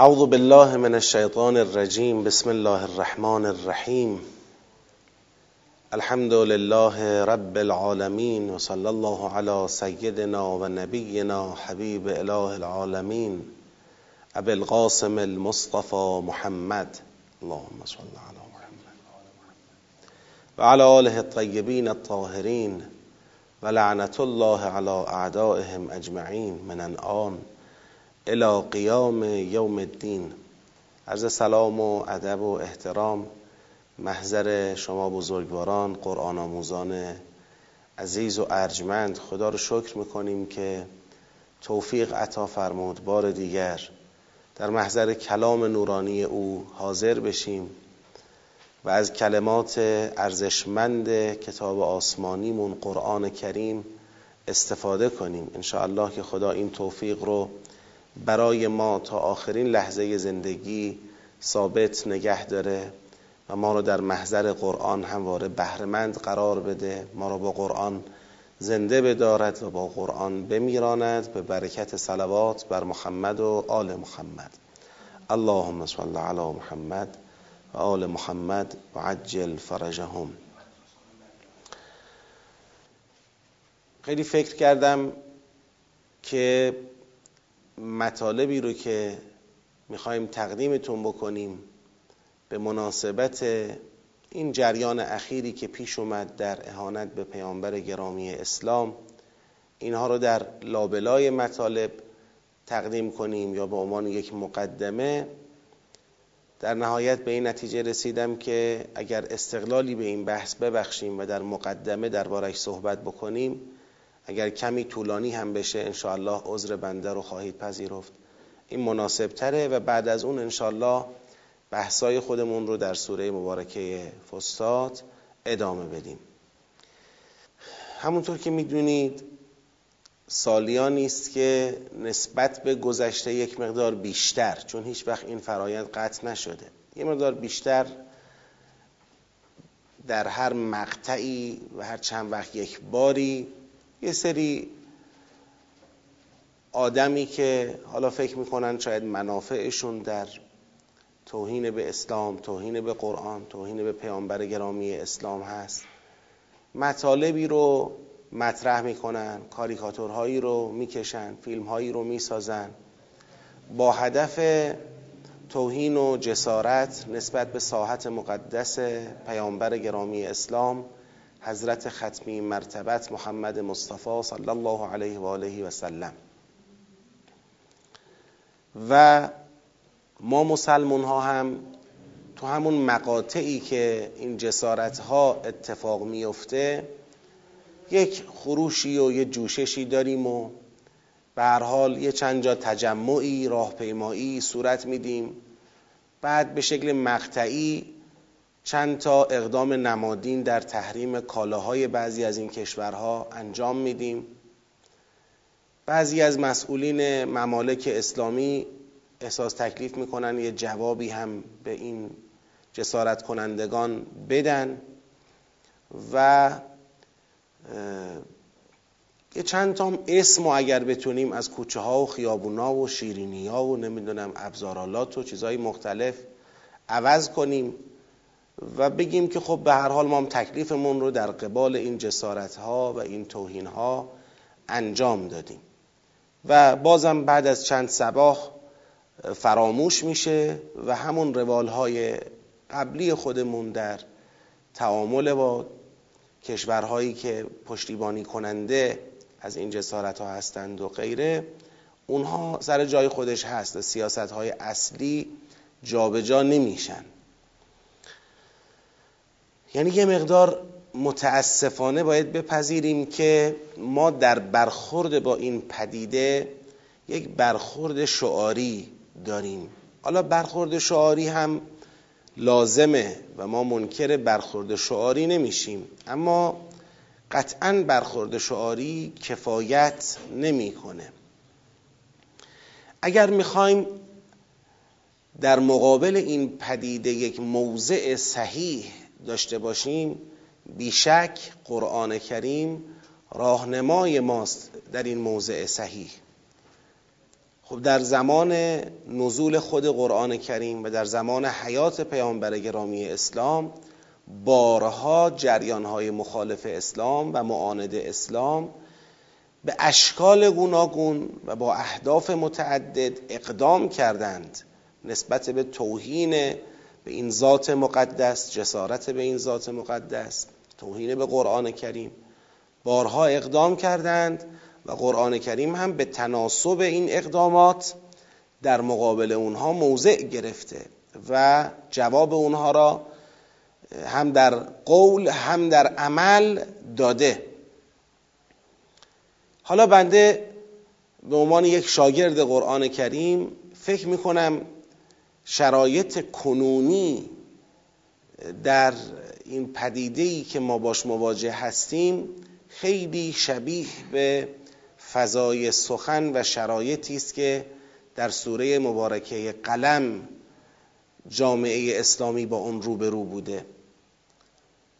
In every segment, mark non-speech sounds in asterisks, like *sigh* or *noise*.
أعوذ بالله من الشيطان الرجيم. بسم الله الرحمن الرحيم. الحمد لله رب العالمين وصلى الله على سيدنا ونبينا حبيب إله العالمين أبي القاسم المصطفى محمد. اللهم صل على محمد وعلى آله الطيبين الطاهرين ولعنة الله على أعدائهم أجمعين من الآن. الى قیام یوم الدین. عرض سلام و ادب و احترام محضر شما بزرگواران قرآن آموزان عزیز و ارجمند. خدا رو شکر می‌کنیم که توفیق عطا فرمود. بار دیگر در محضر کلام نورانی او حاضر بشیم و از کلمات ارزشمند کتاب آسمانیمون قرآن کریم استفاده کنیم. ان که خدا این توفیق رو برای ما تا آخرین لحظه زندگی ثابت نگه داره و ما رو در محضر قرآن همواره بهرمند قرار بده. ما رو با قرآن زنده بدارد و با قرآن بمیراند. به برکت صلوات بر محمد و آل محمد. اللهم صل علی محمد و آل محمد و عجل فرجهم. خیلی فکر کردم که مطالبی رو که می‌خوایم تقدیمتون بکنیم به مناسبت این جریان اخیری که پیش اومد در اهانت به پیامبر گرامی اسلام اینها رو در لابلای مطالب تقدیم کنیم یا به عنوان یک مقدمه. در نهایت به این نتیجه رسیدم که اگر استقلالی به این بحث ببخشیم و در مقدمه دربارش صحبت بکنیم اگر کمی طولانی هم بشه انشاءالله عذر بنده رو خواهید پذیرفت. این مناسب تره و بعد از اون انشاءالله بحثای خودمون رو در سوره مبارکه فستاد ادامه بدیم. همونطور که می‌دونید سالیانی است که نسبت به گذشته یک مقدار بیشتر چون هیچ وقت این فرایند قطع نشده. یک مقدار بیشتر در هر مقطعی و هر چند وقت یک باری یه سری آدمی که حالا فکر می‌کنن شاید منافعشون در توهین به اسلام توهین به قرآن توهین به پیامبر گرامی اسلام هست. مطالبی رو مطرح می‌کنن کاریکاتورهایی رو می‌کشن فیلمهایی رو می‌سازن. با هدف توهین و جسارت نسبت به ساحت مقدس پیامبر گرامی اسلام حضرت ختمی مرتبت محمد مصطفی صلی الله علیه و آله و سلم. و ما مسلمون ها هم تو همون مقاطعی که این جسارت ها اتفاق میفته یک خروشی و یه جوششی داریم و به حال یه چند جا تجمعی راهپیمایی صورت میدیم. بعد به شکل مقطعی چند تا اقدام نمادین در تحریم کالاهای بعضی از این کشورها انجام میدیم. بعضی از مسئولین ممالک اسلامی احساس تکلیف می‌کنن یه جوابی هم به این جسارت کنندگان بدن و یه چند تا اسم اگر بتونیم از کوچه ها و خیابونا و شیرینی ها و نمی‌دونم ابزارالات و چیزهای مختلف عوض کنیم. و بگیم که خب به هر حال ما هم تکلیفمون رو در قبال این جسارت ها و این توهین ها انجام دادیم. و بازم بعد از چند سباه فراموش میشه و همون روال های قبلی خودمون در تعامل با کشورهایی که پشتیبانی کننده از این جسارت ها هستند و غیره اونها سر جای خودش هست سیاست های اصلی جابجا جا نمیشن. یعنی یه مقدار متاسفانه باید بپذیریم که ما در برخورد با این پدیده یک برخورد شعاری داریم. حالا برخورد شعاری هم لازمه و ما منکر برخورد شعاری نمیشیم. اما قطعا برخورد شعاری کفایت نمی‌کنه. اگر می‌خوایم در مقابل این پدیده یک موضع صحیح داشته باشیم بیشک قرآن کریم راهنمای ماست در این موضع صحیح. خب در زمان نزول خود قرآن کریم و در زمان حیات پیامبر گرامی اسلام بارها جریانهای مخالف اسلام و معاند اسلام به اشکال گوناگون و با اهداف متعدد اقدام کردند نسبت به توهین به این ذات مقدس جسارت به این ذات مقدس توهین به قرآن کریم. بارها اقدام کردند و قرآن کریم هم به تناسب این اقدامات در مقابل اونها موضع گرفته و جواب اونها را هم در قول هم در عمل داده. حالا بنده به عنوان یک شاگرد قرآن کریم فکر می‌کنم شرایط کنونی در این پدیده که ما باش مواجه هستیم خیلی شبیه به فضای سخن و شرایطی است که در سوره مبارکه قلم جامعه اسلامی با اون روبرو بوده.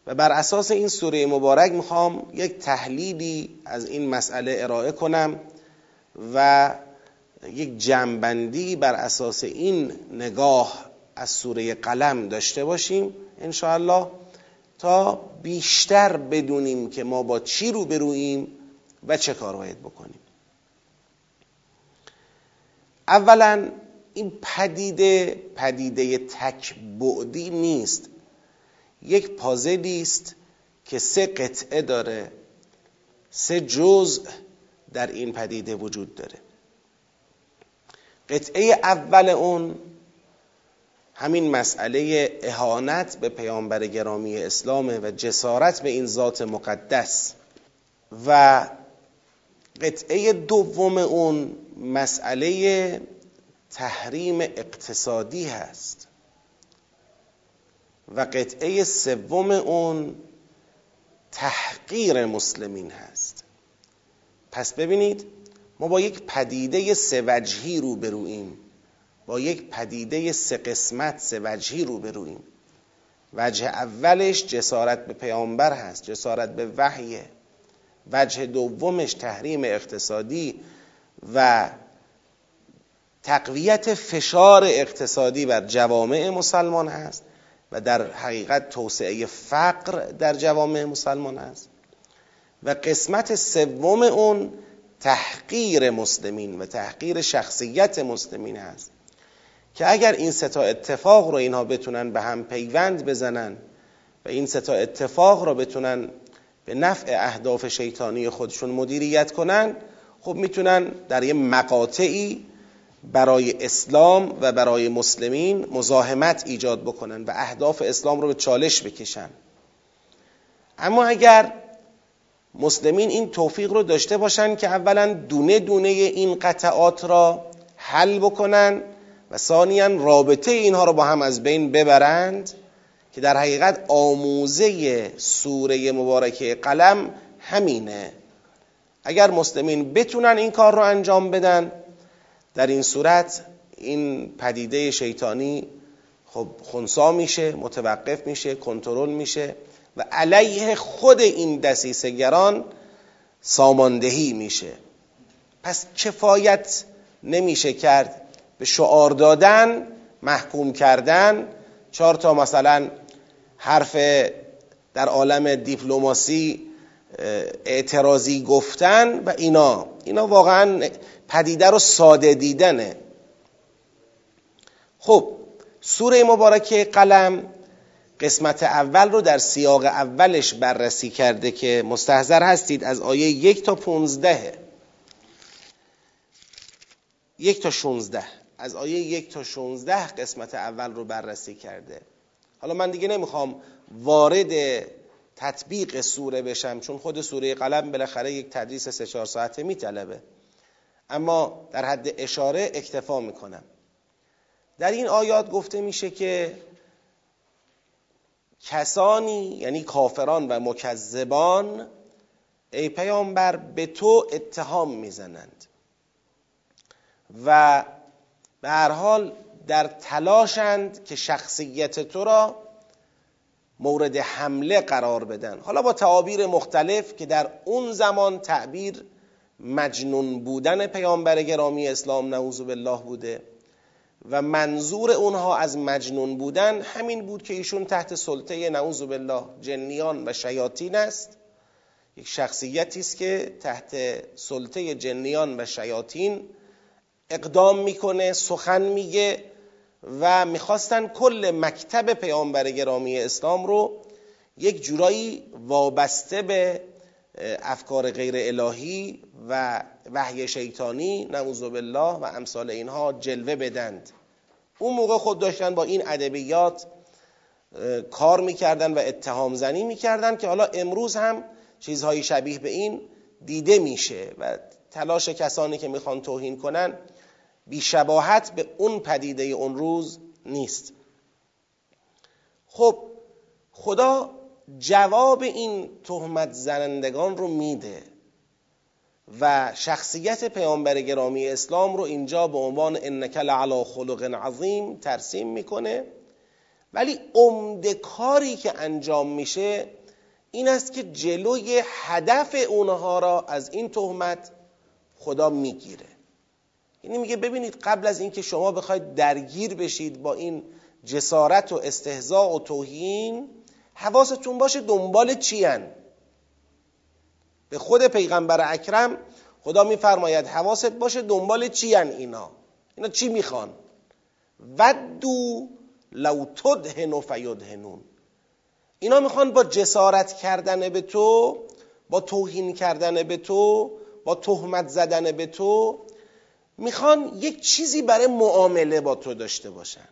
و بر اساس این سوره مبارک می‌خوام یک تحلیلی از این مسئله ارائه کنم و یک جنبندی بر اساس این نگاه از سوره قلم داشته باشیم انشاءالله تا بیشتر بدونیم که ما با چی رو برویم و چه کار باید بکنیم. اولا این پدیده پدیده تک بعدی نیست. یک پازلی است که سه قطعه داره سه جزء در این پدیده وجود داره. قطعه اول اون همین مسئله اهانت به پیامبر گرامی اسلامه و جسارت به این ذات مقدس و قطعه دوم اون مسئله تحریم اقتصادی هست و قطعه سوم اون تحقیر مسلمین هست. پس ببینید ما با یک پدیده سوجهی رو برویم با یک پدیده سه قسمت سه وجهی رو برویم وجه اولش جسارت به پیامبر هست جسارت به وحیه. وجه دومش تحریم اقتصادی و تقویت فشار اقتصادی بر جوامع مسلمان هست و در حقیقت توسعه فقر در جوامع مسلمان هست. و قسمت سوم اون تحقیر مسلمین و تحقیر شخصیت مسلمین هست که اگر این ستا اتفاق رو اینها بتونن به هم پیوند بزنن و این ستا اتفاق رو بتونن به نفع اهداف شیطانی خودشون مدیریت کنن خب می‌تونن در یه مقاطعی برای اسلام و برای مسلمین مزاحمت ایجاد بکنن و اهداف اسلام رو به چالش بکشن. اما اگر مسلمین این توفیق رو داشته باشن که اولا دونه دونه این قطعات را حل بکنن و ثانیا رابطه اینها رو با هم از بین ببرند که در حقیقت آموزه سوره مبارکه قلم همینه. اگر مسلمین بتونن این کار رو انجام بدن در این صورت این پدیده شیطانی خب خونسا میشه متوقف میشه کنترل میشه. و علیه خود این دسیسگران ساماندهی میشه. پس کفایت نمیشه کرد به شعار دادن محکوم کردن. چهار تا مثلا حرف در عالم دیپلماسی اعتراضی گفتن و اینا. اینا واقعا پدیده رو ساده دیدنه. خب سوره مبارکه قلم قسمت اول رو در سیاق اولش بررسی کرده که مستحضر هستید از آیه یک تا پونزده. یک تا شونزده. از آیه یک تا شونزده قسمت اول رو بررسی کرده. حالا من دیگه نمی‌خوام وارد تطبیق سوره بشم چون خود سوره قلم بالاخره یک تدریس سه چهار ساعته میطلبه. اما در حد اشاره اکتفا می‌کنم. در این آیات گفته میشه که کسانی یعنی کافران و مکذبان ای پیامبر به تو اتهام می‌زنند. و به هر حال در تلاشند که شخصیت تو را مورد حمله قرار بدن. حالا با تعابیر مختلف که در اون زمان تعبیر مجنون بودن پیامبر گرامی اسلام نعوذ بالله بوده. و منظور اونها از مجنون بودن همین بود که ایشون تحت سلطه نعوذ بالله جنیان و شیاطین است. یک شخصیتی است که تحت سلطه جنیان و شیاطین اقدام می‌کنه سخن میگه و می‌خواستن کل مکتب پیامبر گرامی اسلام رو یک جورایی وابسته به افکار غیر الهی و وحی شیطانی نعوذ بالله و امثال اینها جلوه بدند. اون موقع خود داشتن با این ادبیات کار می‌کردن و اتهام زنی می‌کردن که حالا امروز هم چیزهای شبیه به این دیده میشه و تلاش کسانی که می‌خوان توهین کنن بیشباهت به اون پدیده اون روز نیست. خب خدا جواب این تهمت زنندگان رو میده و شخصیت پیامبر گرامی اسلام رو اینجا به عنوان انک لعلی خلق عظیم ترسیم می‌کنه. ولی عمده کاری که انجام میشه این است که جلوی هدف اونها را از این تهمت خدا می‌گیره. یعنی میگه ببینید قبل از اینکه شما بخواید درگیر بشید با این جسارت و استهزاء و توهین حواستون باشه دنبال چی به خود پیغمبر اکرم خدا میفرماید حواست باشه دنبال چی اینا. اینا چی می‌خوان؟ ودو لو تدهن و فیدهنون. اینا می‌خوان با جسارت کردن به تو با توهین کردن به تو با تهمت زدن به تو می‌خوان یک چیزی برای معامله با تو داشته باشن.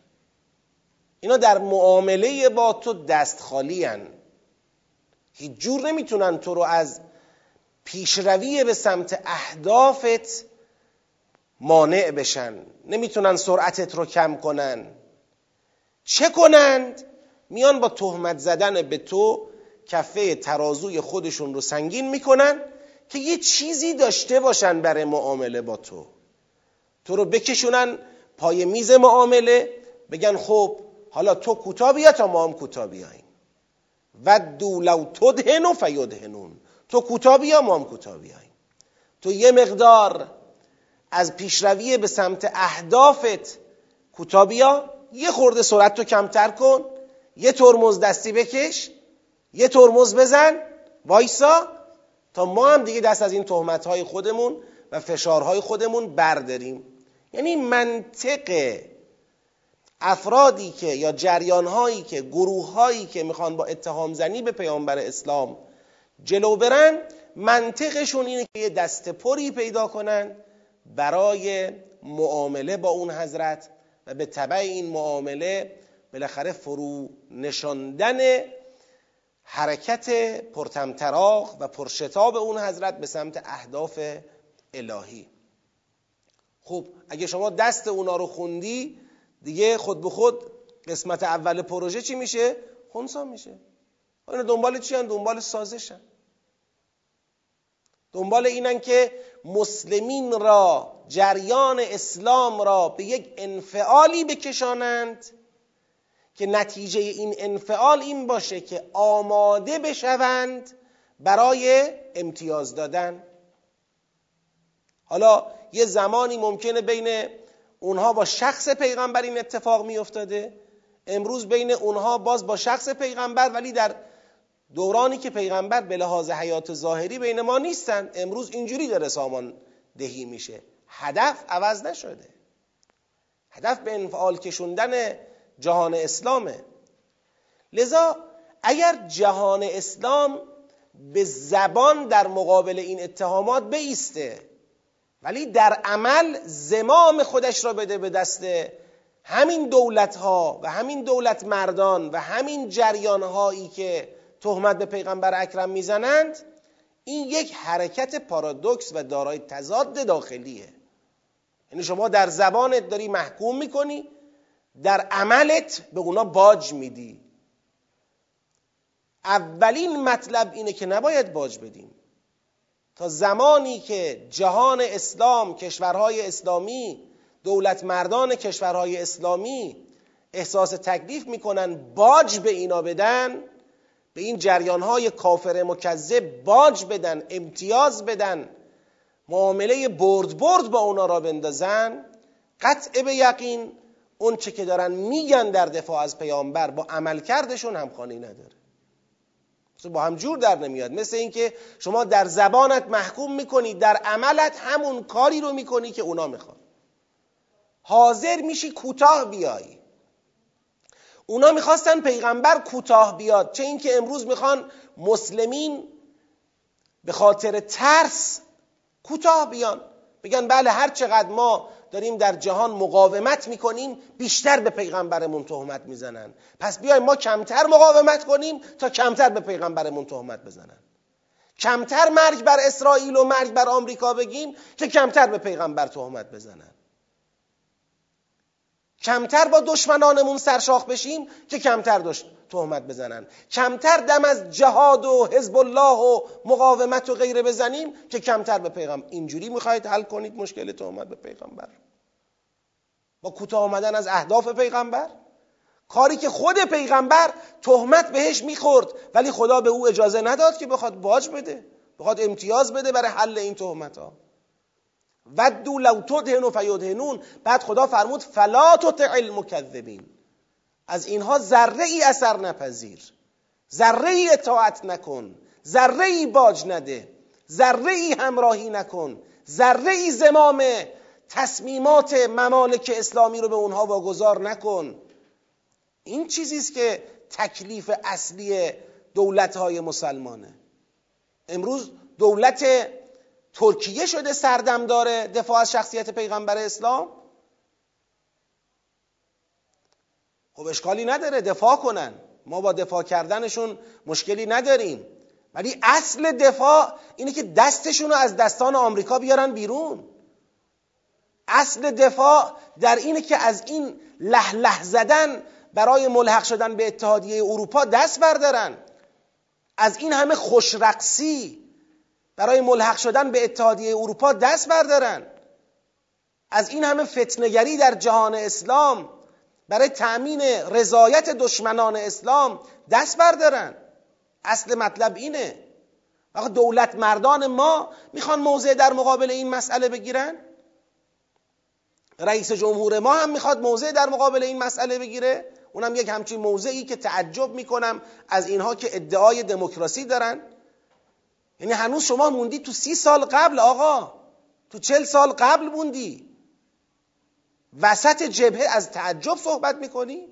اینا در معامله با تو دست خالی هن. هیچ جور نمی‌تونن تو رو از پیشروی به سمت اهدافت مانع بشن. نمی‌تونن سرعتت رو کم کنن. چه کنند؟ میان با تهمت زدن به تو کفه ترازوی خودشون رو سنگین می‌کنن که یه چیزی داشته باشن برای معامله با تو. تو رو بکشونن پای میز معامله بگن خب حالا تو کوتاه بیا تا ما هم کوتاه بیاییم و دولو تدهن و فیدهنون. تو کوتاه بیا ما هم کوتاه بیاییم تو یه مقدار از پیشروی به سمت اهدافت کوتاه بیا یه خورده سرعت تو کمتر کن یه ترمز دستی بکش یه ترمز بزن وایسا تا ما هم دیگه دست از این تهمت های خودمون و فشارهای خودمون برداریم. یعنی منطق افرادی که یا جریانهایی که گروههایی که می‌خوان با اتهام زنی به پیامبر اسلام جلو برن منطقشون اینه که یه دست پری پیدا کنن برای معامله با اون حضرت و به طبع این معامله بالاخره فرو نشاندن حرکت پرتمطراق و پرشتاب اون حضرت به سمت اهداف الهی. خب اگه شما دست اونا رو خوندی دیگه خود به خود قسمت اول پروژه چی میشه؟ خونسا میشه اینا دنبال چی هن؟ دنبال سازشن دنبال اینن که مسلمین را جریان اسلام را به یک انفعالی بکشانند که نتیجه این انفعال این باشه که آماده بشوند برای امتیاز دادن حالا یه زمانی ممکنه بین اونها با شخص پیغمبر این اتفاق می افتاده امروز بین اونها باز با شخص پیغمبر ولی در دورانی که پیغمبر به لحاظ حیات ظاهری بین ما نیستن امروز اینجوری داره سامان دهی میشه. هدف عوض نشده. هدف به انفعال کشوندن جهان اسلامه. لذا اگر جهان اسلام به زبان در مقابل این اتهامات بیسته ولی در عمل زمام خودش را بده به دست همین دولت ها و همین دولت مردان و همین جریان هایی که تهمت به پیغمبر اکرم می‌زنند این یک حرکت پارادوکس و دارای تضاد داخلیه. یعنی شما در زبانت داری محکوم می‌کنی در عملت به اونا باج میدی. اولین مطلب اینه که نباید باج بدیم. تا زمانی که جهان اسلام کشورهای اسلامی دولت مردان کشورهای اسلامی احساس تکلیف می‌کنن باج به اینا بدن به این جریانهای کافر مکذب باج بدن امتیاز بدن معامله برد برد با اونا را بندازن قطع به یقین اون چه که دارن میگن در دفاع از پیامبر با عملکردشون همخوانی نداره. با هم جور در نمیاد. مثل اینکه شما در زبانت محکوم می‌کنی در عملت همون کاری رو می‌کنی که اونا می‌خوان. حاضر میشی کوتاه بیای. اونا می‌خواستن پیغمبر کوتاه بیاد چه اینکه امروز می‌خوان مسلمین به خاطر ترس کوتاه بیان. بگن بله هر چقدر ما داریم در جهان مقاومت می‌کنیم بیشتر به پیغمبرمون تهمت می‌زنن. پس بیایم ما کمتر مقاومت کنیم تا کمتر به پیغمبرمون تهمت بزنن. کمتر مرگ بر اسرائیل و مرگ بر آمریکا بگیم که کمتر به پیغمبر تهمت بزنن. کمتر با دشمنانمون سرشاخ بشیم که کمتر دشت تهمت بزنن. کمتر دم از جهاد و حزب الله و مقاومت و غیره بزنیم که کمتر به پیغمبر اینجوری می‌خواهید حل کنید مشکل تهمت به پیغمبر. با کوتاه آمدن از اهداف پیغمبر. کاری که خود پیغمبر تهمت بهش می‌خورد ولی خدا به او اجازه نداد که بخواد باج بده بخواد امتیاز بده برای حل این تهمت ها ودو لو و فیدهنون. بعد خدا فرمود فلا تطع المکذبین. از اینها ذره ای اثر نپذیر. ذره ای اطاعت نکن. ذره ای باج نده. ذره ای همراهی نکن. ذره ای زمام تصمیمات ممالک اسلامی رو به اونها واگذار نکن. این چیزی است که تکلیف اصلی دولت های مسلمانه. امروز دولت ترکیه شده سردم داره دفاع از شخصیت پیغمبر اسلام؟ خب اشکالی نداره دفاع کنن. ما با دفاع کردنشون مشکلی نداریم. ولی اصل دفاع اینه که دستشون رو از دستان آمریکا بیارن بیرون. اصل دفاع در اینه که از این له له زدن برای ملحق شدن به اتحادیه اروپا دست بردارن. از این همه خوشرقصی برای ملحق شدن به اتحادیه اروپا دست بردارن. از این همه فتنگری در جهان اسلام برای تأمین رضایت دشمنان اسلام دست بردارن. اصل مطلب اینه. وقت دولت مردان ما می‌خوان موضع در مقابل این مسئله بگیرن؟ رئیس جمهور ما هم می‌خواد موضع در مقابل این مسئله بگیره؟ اونم یک همچین موضعی که تعجب می‌کنم از اینها که ادعای دموکراسی دارن. یعنی هنوز شما موندی تو سی سال قبل آقا. تو چل سال قبل موندی. وسط جبهه از تعجب صحبت می‌کنی؟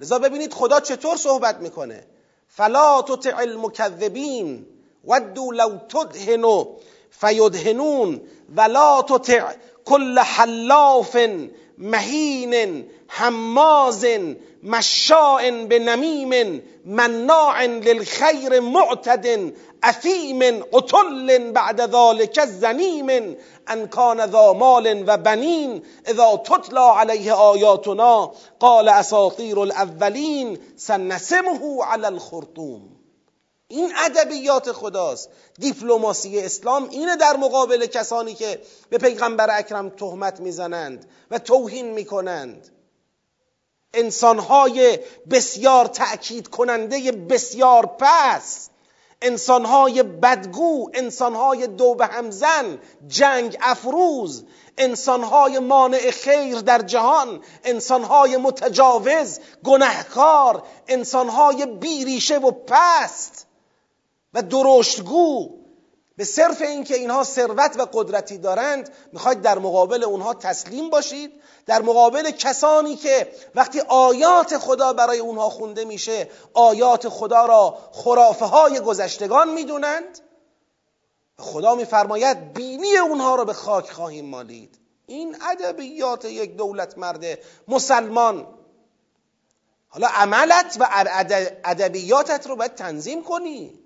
لذا ببینید خدا چطور صحبت می‌کنه. فلا تطع المکذبین ودو لو تدهنو فیدهنون ولا تطع کل حلاف مهین حماز مشاء به نمیم مناع للخیر معتد اثیم قتل بعد ذلك زنیم ان کان ذا مال و بنین اذا تتلا علیه آیاتنا قال اساطیر الاولین سنسمه علی الخرطوم. این ادبیات خداست. دیپلماسی اسلام اینه در مقابل کسانی که به پیغمبر اکرم تهمت می‌زنند و توهین می‌کنند. انسانهای بسیار تأکید کننده بسیار پس انسانهای بدگو انسانهای دو به همزن جنگ افروز انسانهای مانع خیر در جهان انسانهای متجاوز گنهکار انسانهای بیریشه و پست و درشتگو. به صرف اینکه اینها ثروت و قدرتی دارند می‌خواید در مقابل اونها تسلیم باشید. در مقابل کسانی که وقتی آیات خدا برای اونها خونده میشه آیات خدا را خرافه های گذشتگان می‌دونند. خدا میفرماید بینی اونها را به خاک خواهیم مالید. این ادبیات یک دولت مرد مسلمان. حالا عملت و ادبیاتت رو باید تنظیم کنی.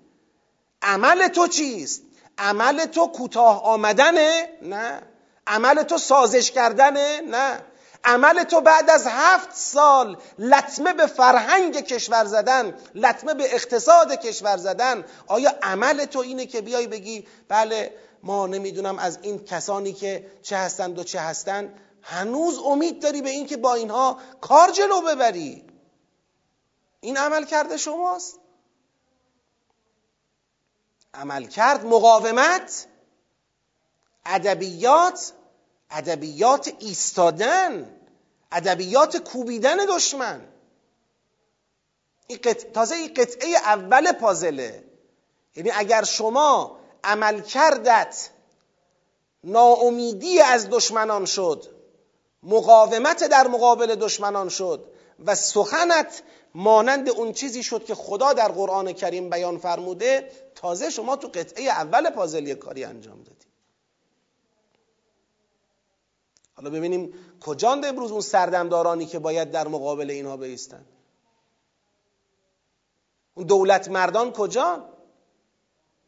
عمل تو چیست؟ عمل تو کوتاه آمدنه؟ نه. عمل تو سازش کردنه؟ نه. عمل تو بعد از هفت سال لطمه به فرهنگ کشور زدن لطمه به اقتصاد کشور زدن. آیا عمل تو اینه که بیای بگی بله ما نمی‌دونم از این کسانی که چه هستند و چه هستند هنوز امید داری به اینکه با اینها کار جلو ببری؟ این عمل کرده شماست؟ عمل کرد مقاومت ادبیات ادبیات ایستادن ادبیات کوبیدن دشمن. این تازه این قطعه اول پازله. یعنی اگر شما عمل کردت ناامیدی از دشمنان شد مقاومت در مقابل دشمنان شد و سخنت مانند اون چیزی شد که خدا در قرآن کریم بیان فرموده تازه شما تو قطعه اول پازل کاری انجام دادی. حالا ببینیم کجاند امروز اون سردمدارانی که باید در مقابل اینها بیستند. اون دولت مردان کجا؟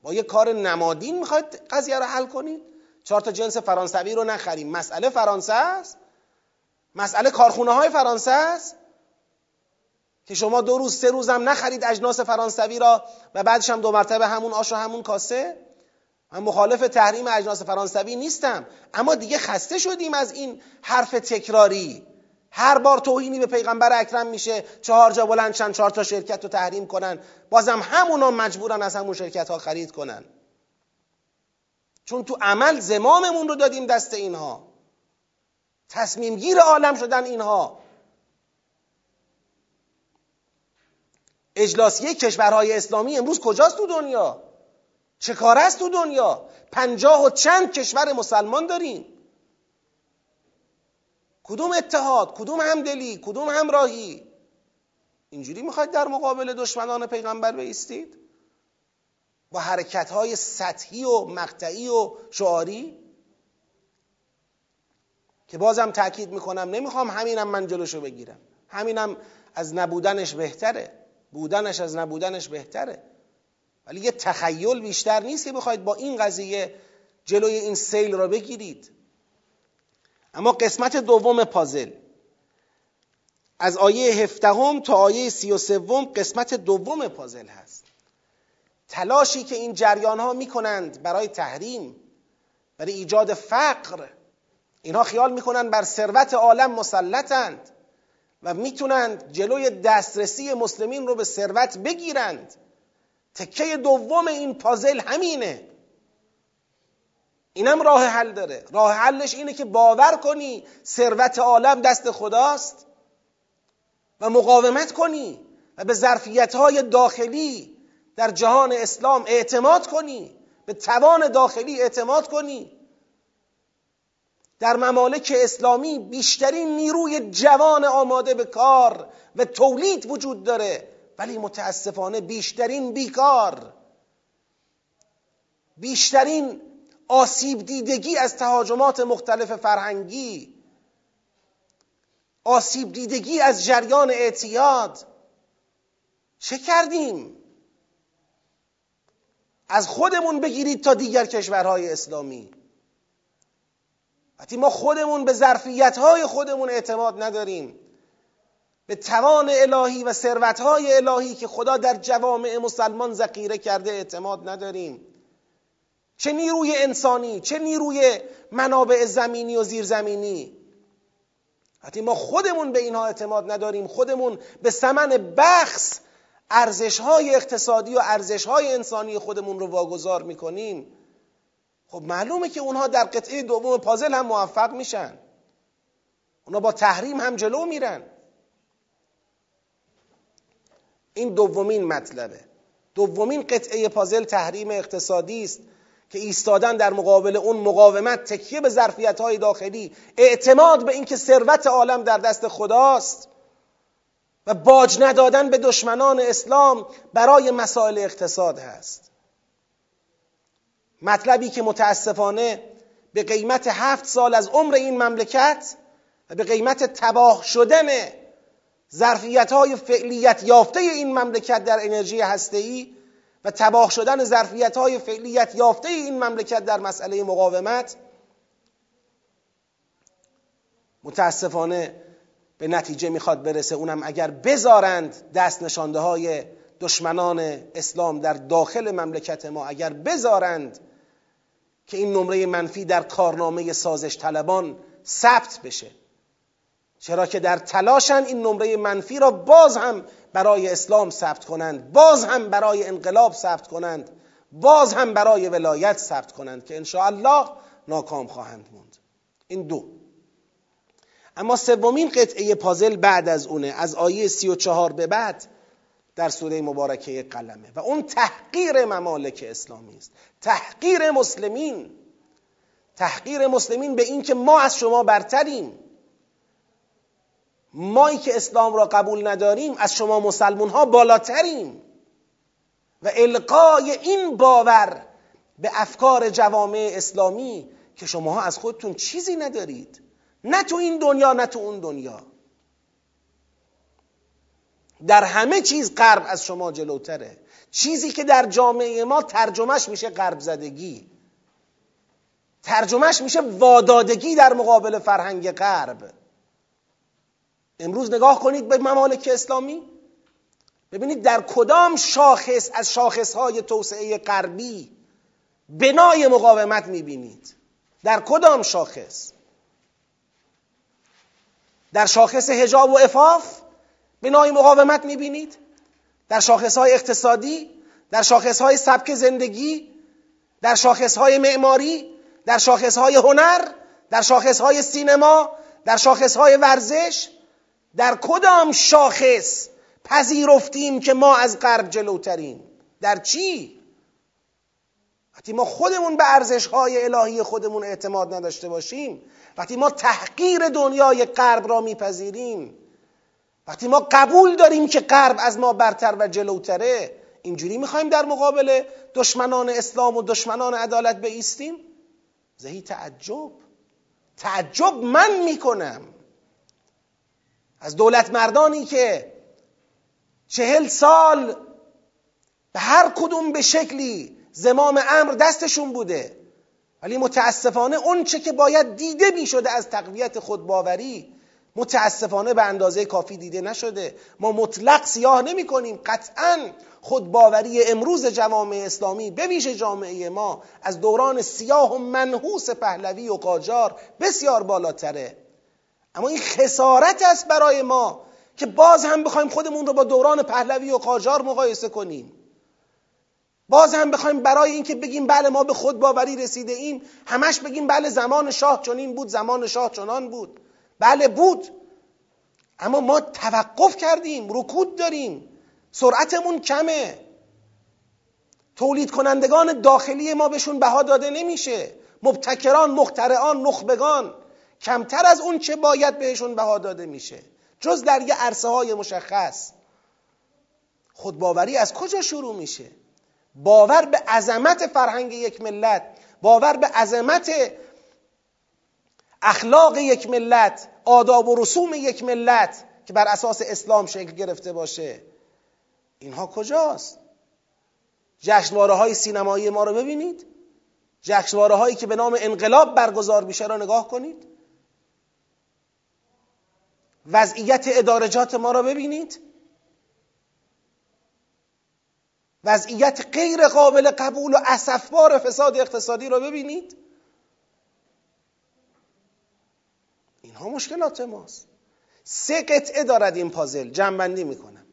با یه کار نمادین می‌خواید قضیه رو حل کنید؟ چهار تا جنس فرانسوی رو نخریم. مسئله فرانسه است. مسئله کارخونه های فرانسه است. که شما دو روز سه روز هم نخرید اجناس فرانسوی را و بعدش هم دو مرتبه همون آش و همون کاسه. من مخالف تحریم اجناس فرانسوی نیستم. اما دیگه خسته شدیم از این حرف تکراری. هر بار توهینی به پیغمبر اکرم میشه چهار جا بلند چند چهار تا شرکت رو تحریم کنن. بازم همونا مجبورن از همون شرکت ها خرید کنن. چون تو عمل زماممون رو دادیم دست اینها. تصمیم گیر عالم شدن اینها. اجلاسیه کشورهای اسلامی امروز کجاست تو دنیا؟ چه کار است تو دنیا؟ پنجاه و چند کشور مسلمان داریم. کدوم اتحاد کدوم همدلی کدوم همراهی؟ اینجوری می‌خواید در مقابل دشمنان پیغمبر بیستید؟ با حرکت های سطحی و مقطعی و شعاری؟ که بازم تاکید می‌کنم نمی‌خوام همینم من جلوشو بگیرم. همینم از نبودنش بهتره. بودنش از نبودنش بهتره. ولی یه تخیل بیشتر نیست که بخواید با این قضیه جلوی این سیل را بگیرید. اما قسمت دوم پازل. از آیه هفدهم تا آیه سی و سوم قسمت دوم پازل هست. تلاشی که این جریان ها می‌کنند برای تحریم برای ایجاد فقر اینها خیال می‌کنند بر ثروت عالم مسلطند. و می‌تونند جلوی دسترسی مسلمین رو به ثروت بگیرند. تکه دوم این پازل همینه. اینم راه حل داره. راه حلش اینه که باور کنی ثروت عالم دست خداست و مقاومت کنی و به ظرفیت های داخلی در جهان اسلام اعتماد کنی. به توان داخلی اعتماد کنی. در ممالک اسلامی بیشترین نیروی جوان آماده به کار و تولید وجود داره ولی متاسفانه بیشترین بیکار بیشترین آسیب دیدگی از تهاجمات مختلف فرهنگی آسیب دیدگی از جریان اعتیاد. چه کردیم؟ از خودمون بگیرید تا دیگر کشورهای اسلامی. وقتی ما خودمون به ظرفیت های خودمون اعتماد نداریم به توان الهی و ثروت های الهی که خدا در جوامع مسلمان ذخیره کرده اعتماد نداریم. چه نیروی انسانی چه نیروی منابع زمینی و زیرزمینی. وقتی ما خودمون به اینها اعتماد نداریم خودمون به سمن بخص ارزش های اقتصادی و ارزش های انسانی خودمون رو واگذار می‌کنیم. خب معلومه که اونها در قطعه دوم پازل هم موفق میشن. اونا با تحریم هم جلو میرن. این دومین مطلبه. دومین قطعه پازل تحریم اقتصادی است که ایستادن در مقابل اون مقاومت تکیه به ظرفیت های داخلی اعتماد به اینکه ثروت عالم در دست خداست و باج ندادن به دشمنان اسلام برای مسائل اقتصاد هست. مطلبی که متاسفانه به قیمت هفت سال از عمر این مملکت و به قیمت تباه شدن ظرفیت های فعلیت یافته این مملکت در انرژی هسته‌ای و تباه شدن ظرفیت های فعلیت یافته این مملکت در مسئله مقاومت متاسفانه به نتیجه می‌خواد برسه. اونم اگر بذارند دست نشانده های دشمنان اسلام در داخل مملکت ما اگر بذارند که این نمره منفی در کارنامه سازش طلبان ثبت بشه. چرا که در تلاشن این نمره منفی را باز هم برای اسلام ثبت کنند باز هم برای انقلاب ثبت کنند باز هم برای ولایت ثبت کنند که الله ناکام خواهند موند. این دو. اما سومین قطعه پازل بعد از اونه از آیه سی و چهار به بعد در سوره مبارکه قلمه. و اون تحقیر ممالک اسلامی است. تحقیر مسلمین. تحقیر مسلمین به این که ما از شما برتریم. مایی که اسلام را قبول نداریم از شما مسلمون ها بالاتریم. و القای این باور به افکار جوامع اسلامی که شما از خودتون چیزی ندارید. نه تو این دنیا نه تو اون دنیا. در همه چیز غرب از شما جلوتره. چیزی که در جامعه ما ترجمهش میشه غرب زدگی. ترجمهش میشه وادادگی در مقابل فرهنگ غرب. امروز نگاه کنید به ممالک اسلامی. ببینید در کدام شاخص از شاخصهای توسعه غربی بنای مقاومت می‌بینید؟ در کدام شاخص؟ در شاخص هجاب و افاف بنای مقاومت می‌بینید. در شاخص های اقتصادی در شاخص های سبک زندگی در شاخص های معماری در شاخص های هنر در شاخص های سینما در شاخص های ورزش در کدام شاخص پذیرفتیم که ما از غرب جلوتریم؟ در چی؟ وقتی ما خودمون به ارزش های الهی خودمون اعتماد نداشته باشیم وقتی ما تحقیر دنیای غرب را میپذیریم وقتی ما قبول داریم که غرب از ما برتر و جلوتره اینجوری می‌خوایم در مقابل دشمنان اسلام و دشمنان عدالت بیستیم زهی تعجب. تعجب من می‌کنم. از دولت مردانی که چهل سال به هر کدوم به شکلی زمام امر دستشون بوده ولی متاسفانه اون چه که باید دیده می شده از تقویت خودباوری متاسفانه به اندازه کافی دیده نشده. ما مطلق سیاه نمی کنیم. قطعا خودباوری امروز جوامع اسلامی به ویژه جامعه ما از دوران سیاه و منحوس پهلوی و قاجار بسیار بالاتره. اما این خسارت است برای ما که باز هم بخوایم خودمون رو با دوران پهلوی و قاجار مقایسه کنیم. باز هم بخوایم برای اینکه بگیم بله ما به خود باوری رسیده ایم همش بگیم بله زمان شاه چنین بود زمان شاه چنان بود. بله بود. اما ما توقف کردیم رکود داریم. سرعتمون کمه. تولید کنندگان داخلی ما بهشون بها داده نمیشه. مبتکران مخترعان نخبگان. کمتر از اون چه باید بهشون بها داده میشه. جز در یه عرصه های مشخص. خودباوری از کجا شروع میشه؟ باور به عظمت فرهنگ یک ملت باور به عظمت اخلاق یک ملت آداب و رسوم یک ملت که بر اساس اسلام شکل گرفته باشه. اینها کجاست؟ جشنواره های سینمایی ما رو ببینید. جشنواره هایی که به نام انقلاب برگزار میشه را نگاه کنید. وضعیت ادارجات ما را ببینید. وضعیت غیر قابل قبول و اسفبار فساد اقتصادی را ببینید. اینها مشکلات ماست. سه قطعه دارد این پازل جنبندی می‌کنم.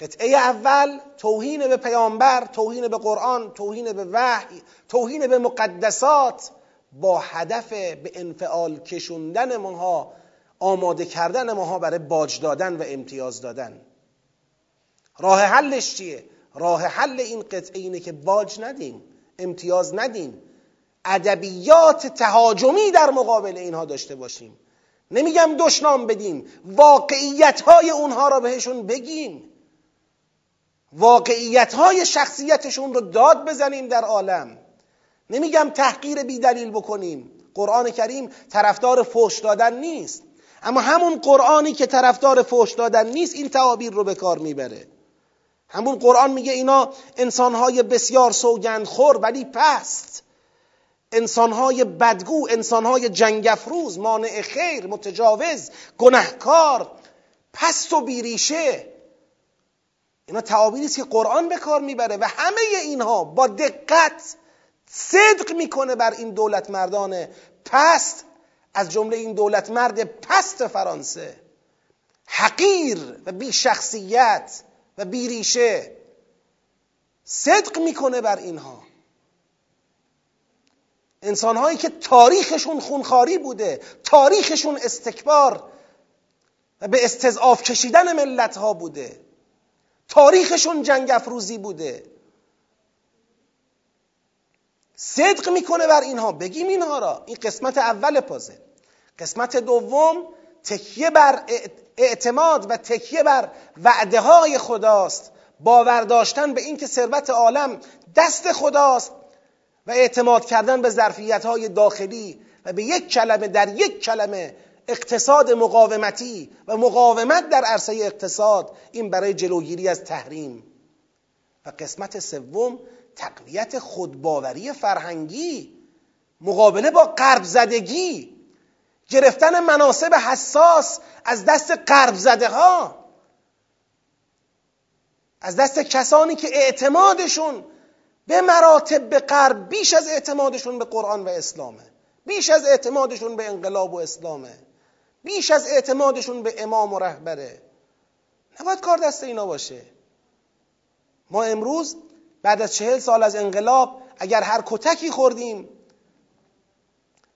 قطعه اول توهین به پیامبر توهین به قرآن توهین به وحی توهین به مقدسات با هدف به انفعال کشوندن ماها آماده کردن ماها برای باج دادن و امتیاز دادن. راه حلش چیه؟ راه حل این قطعه اینه که باج ندیم امتیاز ندیم. ادبیات تهاجمی در مقابل اینها داشته باشیم. نمیگم دشنام بدیم واقعیت های اونها را بهشون بگیم واقعیت های شخصیتشون رو داد بزنیم در عالم. نمیگم تحقیر بی دلیل بکنیم. قرآن کریم طرفدار فوش دادن نیست. اما همون قرآنی که طرفدار فوش دادن نیست این تعابیر رو به کار می‌بره. همون قرآن میگه اینا انسانهای بسیار سوگندخور ولی پست. انسانهای بدگو انسانهای جنگفروز مانع خیر متجاوز گنهکار پست و بیریشه. اینا تعابیری است که قرآن به کار می‌بره و همه اینها با دقت صدق می‌کنه بر این دولت مردان پست. از جمله این دولت مرد پست فرانسه. حقیر و بی شخصیت و بی ریشه صدق می‌کنه بر اینها. انسانهایی که تاریخشون خونخاری بوده تاریخشون استکبار و به استضعاف کشیدن ملت ها بوده. تاریخشون جنگ افروزی بوده. صدق می‌کنه بر اینها. بگیم اینها را. این قسمت اول پازه. قسمت دوم تکیه بر اعتماد و تکیه بر وعده های خداست. باور داشتن به اینکه ثروت عالم دست خداست. و اعتماد کردن به ظرفیت های داخلی و به یک کلمه در یک کلمه اقتصاد مقاومتی و مقاومت در عرصه اقتصاد این برای جلوگیری از تحریم. و قسمت سوم تقویت خودباوری فرهنگی مقابله با قرب زدگی. گرفتن مناسب حساس از دست قرب زده ها از دست کسانی که اعتمادشون به مراتب به غرب بیش از اعتمادشون به قرآن و اسلامه. بیش از اعتمادشون به انقلاب و اسلامه. بیش از اعتمادشون به امام و رهبره. نباید کار دست اینا باشه. ما امروز بعد از چهل سال از انقلاب اگر هر کتکی خوردیم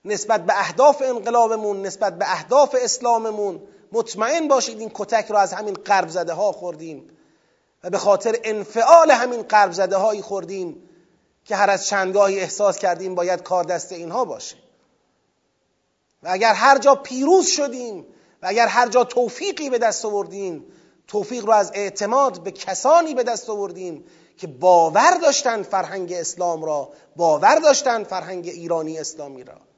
نسبت به اهداف انقلابمون نسبت به اهداف اسلاممون مطمئن باشید این کتک رو از همین قرب زده ها خوردیم. و به خاطر انفعال همین قرب زده هایی خوردیم که هر از چندگاهی احساس کردیم باید کار دست اینها باشه. و اگر هر جا پیروز شدیم و اگر هر جا توفیقی به دست آوردیم توفیق رو از اعتماد به کسانی به دست آوردیم که باور داشتن فرهنگ اسلام را باور داشتن فرهنگ ایرانی اسلامی را.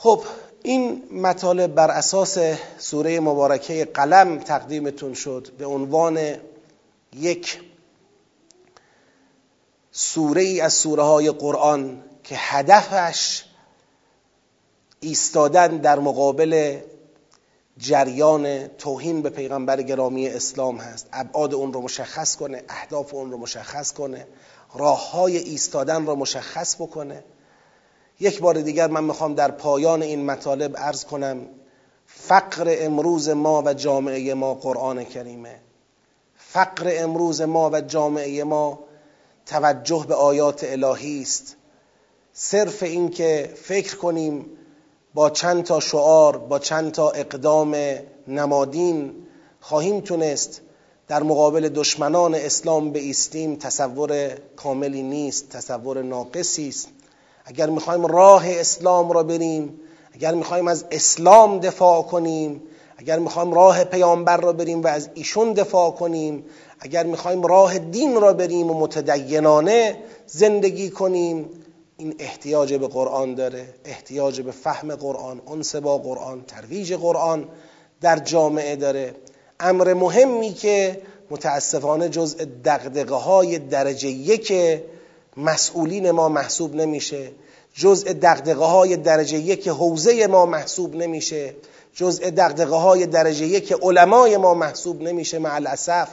خب این مطالب بر اساس سوره مبارکه قلم تقدیمتون شد به عنوان یک سوره ای از سوره های قرآن که هدفش ایستادن در مقابل جریان توهین به پیغمبر گرامی اسلام هست. ابعاد اون رو مشخص کنه اهداف اون رو مشخص کنه راه های ایستادن رو مشخص بکنه. یک بار دیگر من می‌خوام در پایان این مطالب ارز کنم فقر امروز ما و جامعه ما قرآن کریمه. فقر امروز ما و جامعه ما توجه به آیات الهی است. صرف این که فکر کنیم با چند تا شعار با چند تا اقدام نمادین خواهیم تونست در مقابل دشمنان اسلام ایستیم تصور کاملی نیست تصور ناقصی است. اگر می‌خوایم راه اسلام را بریم اگر می‌خوایم از اسلام دفاع کنیم اگر می‌خوایم راه پیامبر را بریم و از ایشون دفاع کنیم اگر می‌خوایم راه دین را بریم و متدینانه زندگی کنیم این احتیاج به قرآن داره. احتیاج به فهم قرآن انس با قرآن ترویج قرآن در جامعه داره. امر مهمی که متاسفانه جزء دقدقه های درجه یک مسئولین ما محسوب نمیشه. جزء دقدقه های درجه یک حوزه ما محسوب نمیشه. جزء دقدقه های درجه یک علمای ما محسوب نمیشه مع الاسف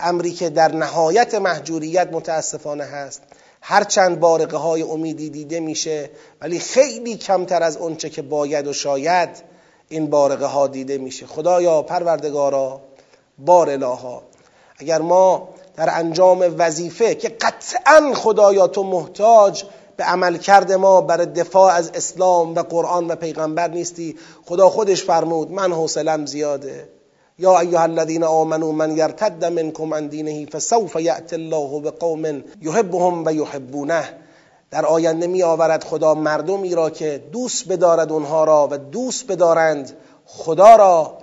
امری که در نهایت محجوریت متاسفانه هست. هرچند بارقه های امیدی دیده میشه ولی خیلی کمتر از اونچه که باید و شاید این بارقه ها دیده میشه. خدایا پروردگارا بار الها اگر ما در انجام وظیفه که قطعا خدایا تو محتاج به عمل کرده ما برای دفاع از اسلام و قرآن و پیغمبر نیستی. خدا خودش فرمود من حوصلم زیاده. یا ایها الذین آمنوا من یرتد منکم عن دینه فسوف یأتی الله بقوم یحبهم و یحبونه. در آینده می آورد خدا مردمی را که دوست بدارد اونها را و دوست بدارند خدا را.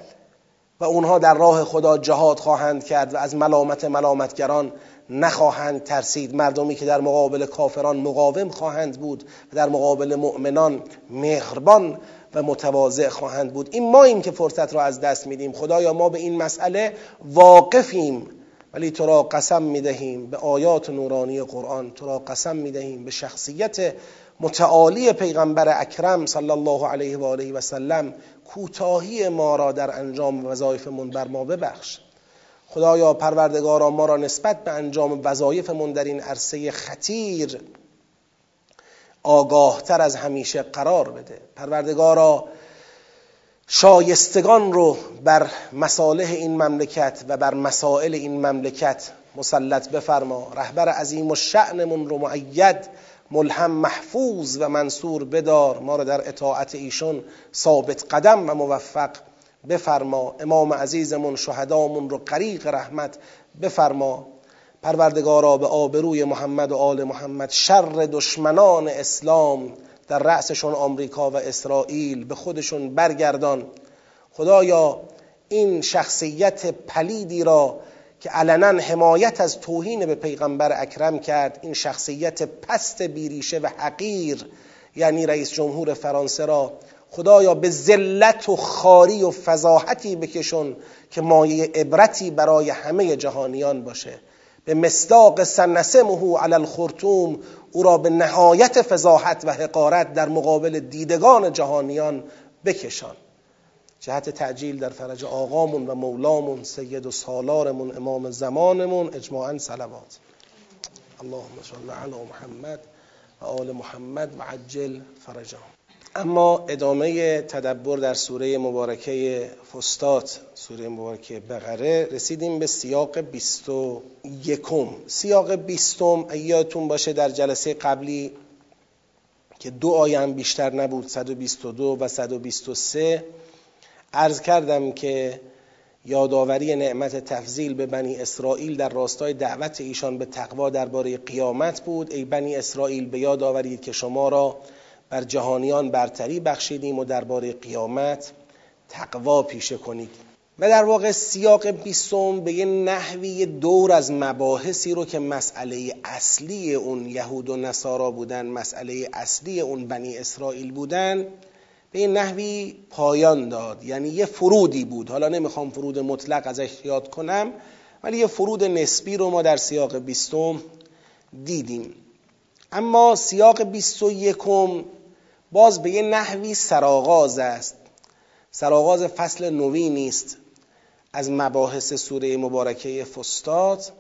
و اونها در راه خدا جهاد خواهند کرد و از ملامت ملامتگران نخواهند ترسید. مردمی که در مقابل کافران مقاوم خواهند بود و در مقابل مؤمنان مهربان و متواضع خواهند بود. این ماییم که فرصت را از دست میدیم. خدایا ما به این مسئله واقفیم ولی تو را قسم می‌دهیم به آیات نورانی قرآن. تو را قسم می‌دهیم به شخصیت متعالی پیغمبر اکرم صلی الله علیه و آله و سلم. کوتاهی ما را در انجام وظایفمون بر ما ببخش. خدایا پروردگارا ما را نسبت به انجام وظایفمون در این عرصه خطیر آگاهتر از همیشه قرار بده. پروردگارا شایستگان رو بر مصالح این مملکت و بر مسائل این مملکت مسلط بفرما. رهبر عظیم و شعنمون رو معید ملهم محفوظ و منصور بدار ما را در اطاعت ایشون ثابت قدم و موفق بفرما. امام عزیزمون شهدامون رو غریق رحمت بفرما. پروردگارا به آبروی محمد و آل محمد شر دشمنان اسلام در رأسشون آمریکا و اسرائیل به خودشون برگردان. خدایا این شخصیت پلیدی را که علنا حمایت از توهین به پیغمبر اکرم کرد این شخصیت پست بیریشه و حقیر یعنی رئیس جمهور فرانسه را. خدایا به ذلت و خاری و فضاحتی بکشون که مایه عبرتی برای همه جهانیان باشه. به مصداق سنسمه علی الخرطوم او را به نهایت فضاحت و حقارت در مقابل دیدگان جهانیان بکشان. جهت تعجیل در فرج آقامون و مولامون سید و سالارمون امام زمانمون اجماعا صلوات. اللهم صل علی محمد و آل محمد و عجل فرجهم. اما ادامه تدبر در سوره مبارکه فستات سوره مبارکه بقره رسیدیم به سیاق بیست و یکم. سیاق بیستم ایاتون باشه در جلسه قبلی که دو آیه بیشتر نبود 122 و 123 عرض کردم که یادآوری نعمت تفضیل به بنی اسرائیل در راستای دعوت ایشان به تقوا درباره قیامت بود. ای بنی اسرائیل به یاد آورید که شما را بر جهانیان برتری بخشیدیم و درباره قیامت تقوا پیشه کنید. و در واقع سیاق بیستم به یه نحوی دور از مباحثی رو که مسئله اصلی اون یهود و نصارا بودن مسئله اصلی اون بنی اسرائیل بودن به این نحوی پایان داد. یعنی یه فرودی بود. حالا نمی‌خوام فرود مطلق ازش یاد کنم ولی یه فرود نسبی رو ما در سیاق بیستم دیدیم. اما سیاق بیست و یکم باز به یه نحوی سراغاز است. سراغاز فصل نوی نیست. از مباحث سوره مبارکه فستاد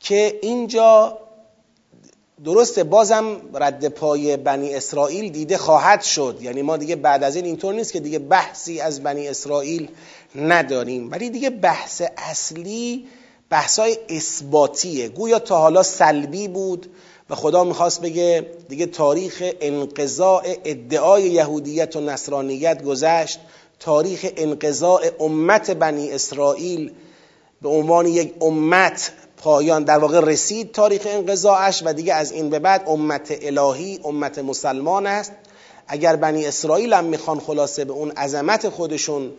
که اینجا درسته بازم رد پای بنی اسرائیل دیده خواهد شد. یعنی ما دیگه بعد از این اینطور نیست که دیگه بحثی از بنی اسرائیل نداریم. ولی دیگه بحث اصلی بحثای اثباتیه. گویا تا حالا سلبی بود و خدا می‌خواست بگه دیگه تاریخ انقضاء ادعای یهودیت و نصرانیت گذشت. تاریخ انقضاء امت بنی اسرائیل به عنوان یک امت پایان در واقع رسید تاریخ انقضاعش و دیگه از این به بعد امت الهی امت مسلمان است. اگر بنی اسرائیل هم می‌خوان خلاصه به اون عظمت خودشون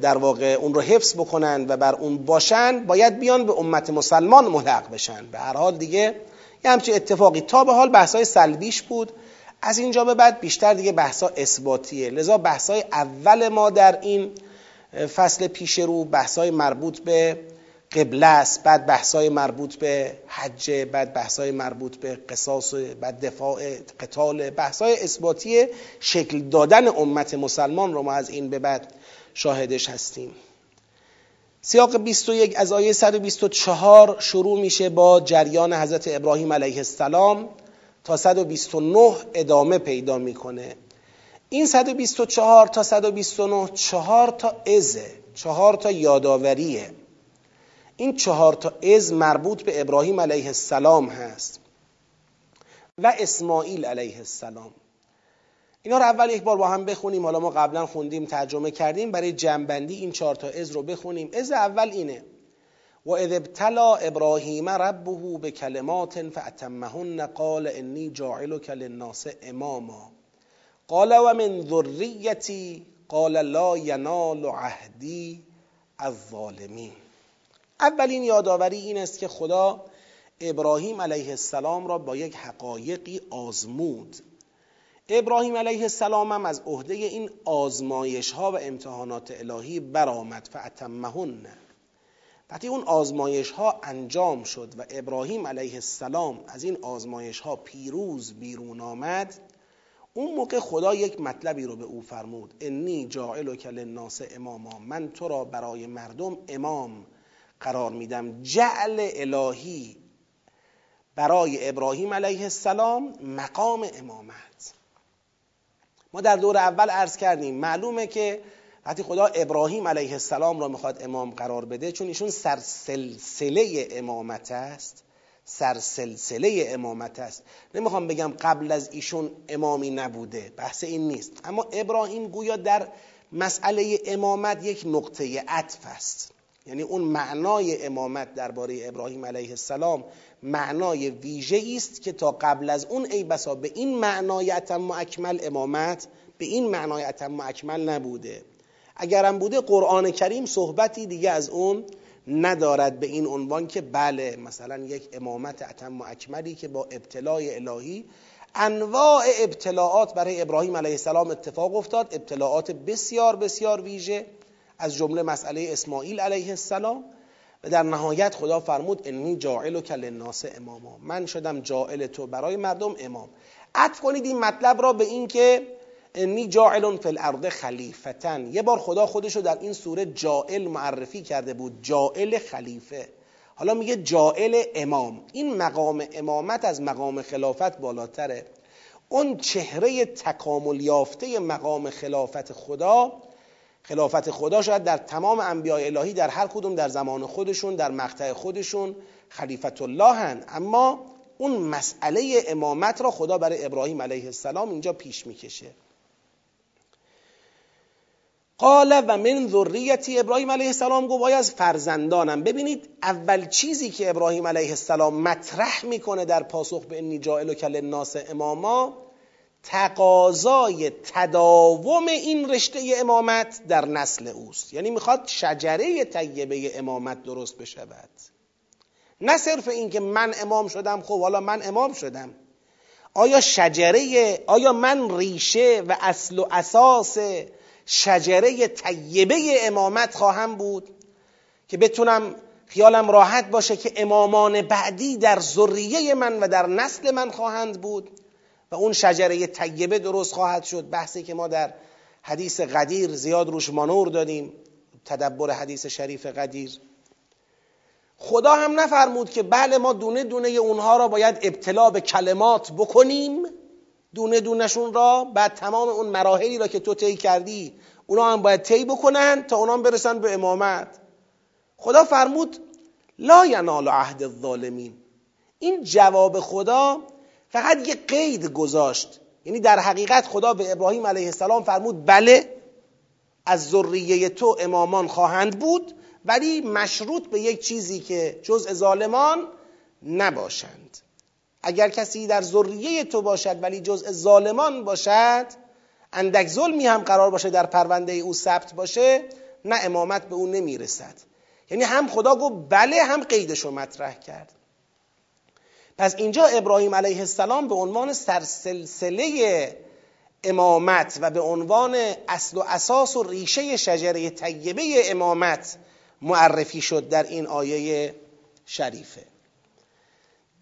در واقع اون رو حفظ بکنن و بر اون باشن باید بیان به امت مسلمان ملحق بشن. به هر حال دیگه یه همچین اتفاقی. تا به حال بحثای سلبیش بود. از اینجا به بعد بیشتر دیگه بحثا اثباتیه. لذا بحثای اول ما در این فصل پیش رو بحثای مربوط به قبله است بعد بحثای مربوط به حج بعد بحثای مربوط به قصاص بعد دفاع قتال بحثای اثباتی شکل دادن امت مسلمان رو ما از این به بعد شاهدش هستیم. سیاق 21 از آیه 124 شروع میشه با جریان حضرت ابراهیم علیه السلام تا 129 ادامه پیدا می‌کنه. این 124 تا 129 چهار تا ازه چهار تا یادآوریه. این چهار تا از مربوط به ابراهیم علیه السلام هست و اسماعیل علیه السلام. اینا رو اول یک بار با هم بخونیم. حالا ما قبلا خوندیم ترجمه کردیم. برای جنبندی این چهار تا از رو بخونیم. از اول اینه. و اذ ابتلا ابراهیم ربه به کلمات فاتمهن قال انی جاعلک للناس اماما قال و من ذریتی قال لا ینال عهدی الظالمین اولین یادآوری این است که خدا ابراهیم علیه السلام را با یک حقایقی آزمود. ابراهیم علیه السلام هم از عهده این آزمایش ها و امتحانات الهی برآمد. فاتمهن وقتی اون آزمایش ها انجام شد و ابراهیم علیه السلام از این آزمایش ها پیروز بیرون آمد اون موقع خدا یک مطلبی رو به او فرمود. انی جاعلک للناس اماما. من تو را برای مردم امام قرار میدم. جعل الهی برای ابراهیم علیه السلام مقام امامت. ما در دور اول عرض کردیم معلومه که وقتی خدا ابراهیم علیه السلام را می‌خواد امام قرار بده چون ایشون سرسلسله امامت است. سرسلسله امامت است. نمی‌خوام بگم قبل از ایشون امامی نبوده بحث این نیست. اما ابراهیم گویا در مسئله امامت یک نقطه عطف است. یعنی اون معنای امامت درباره ابراهیم علیه السلام معنای ویژه است که تا قبل از اون ای بسا به این معنای اتم و اکمل امامت به این معنای اتم و اکمل نبوده. اگرم بوده قرآن کریم صحبتی دیگه از اون ندارد به این عنوان که بله مثلا یک امامت اتم و اکملی که با ابتلای الهی انواع ابتلاعات برای ابراهیم علیه السلام اتفاق افتاد ابتلاعات بسیار بسیار ویژه. از جمله مسئله اسماعیل علیه السلام و در نهایت خدا فرمود انی جاعل و کل الناس اماما. من شدم جاعل تو برای مردم امام. عطف کنید این مطلب را به این که انی جاعل فی الارض خلیفتن. یه بار خدا خودش رو در این سوره جاعل معرفی کرده بود جاعل خلیفه. حالا میگه جاعل امام. این مقام امامت از مقام خلافت بالاتره. اون چهره تکامل یافته مقام خلافت خدا خلافت خدا شاید در تمام انبیاء الهی در هر کدوم در زمان خودشون در مقطع خودشون خلیفت الله هن اما اون مسئله امامت را خدا برای ابراهیم علیه السلام اینجا پیش می‌کشه. قال و من ذریتی ابراهیم علیه السلام گفت از فرزندانم. ببینید اول چیزی که ابراهیم علیه السلام مطرح می‌کنه در پاسخ به انی جائل و کل الناس اماما تقاضای تداوم این رشته امامت در نسل اوست. یعنی می‌خواد شجره طیبه امامت درست بشود. نه صرف این که من امام شدم خب حالا من امام شدم. آیا شجره آیا من ریشه و اصل و اساس شجره طیبه امامت خواهم بود که بتونم خیالم راحت باشه که امامان بعدی در ذریه من و در نسل من خواهند بود؟ و اون شجره طیبه درست خواهد شد. بحثی که ما در حدیث قدیر زیاد روش مانور دادیم تدبر حدیث شریف قدیر. خدا هم نفرمود که بله ما دونه دونه اونها را باید ابتلا به کلمات بکنیم دونه دونشون را بعد تمام اون مراحلی را که تو طی کردی اونا هم باید طی بکنن تا اونا هم برسن به امامت. خدا فرمود لا ینال عهد الظالمین. این جواب خدا فقط یه قید گذاشت. یعنی در حقیقت خدا به ابراهیم علیه السلام فرمود بله از ذریه تو امامان خواهند بود ولی مشروط به یک چیزی که جزء ظالمان نباشند. اگر کسی در ذریه تو باشد ولی جزء ظالمان باشد اندک ظلمی هم قرار باشه در پرونده او ثبت باشه نه امامت به او نمی‌رسد. یعنی هم خدا گفت بله هم قیدش رو مطرح کرد. پس اینجا ابراهیم علیه السلام به عنوان سرسلسله امامت و به عنوان اصل و اساس و ریشه شجره طیبه امامت معرفی شد در این آیه شریفه.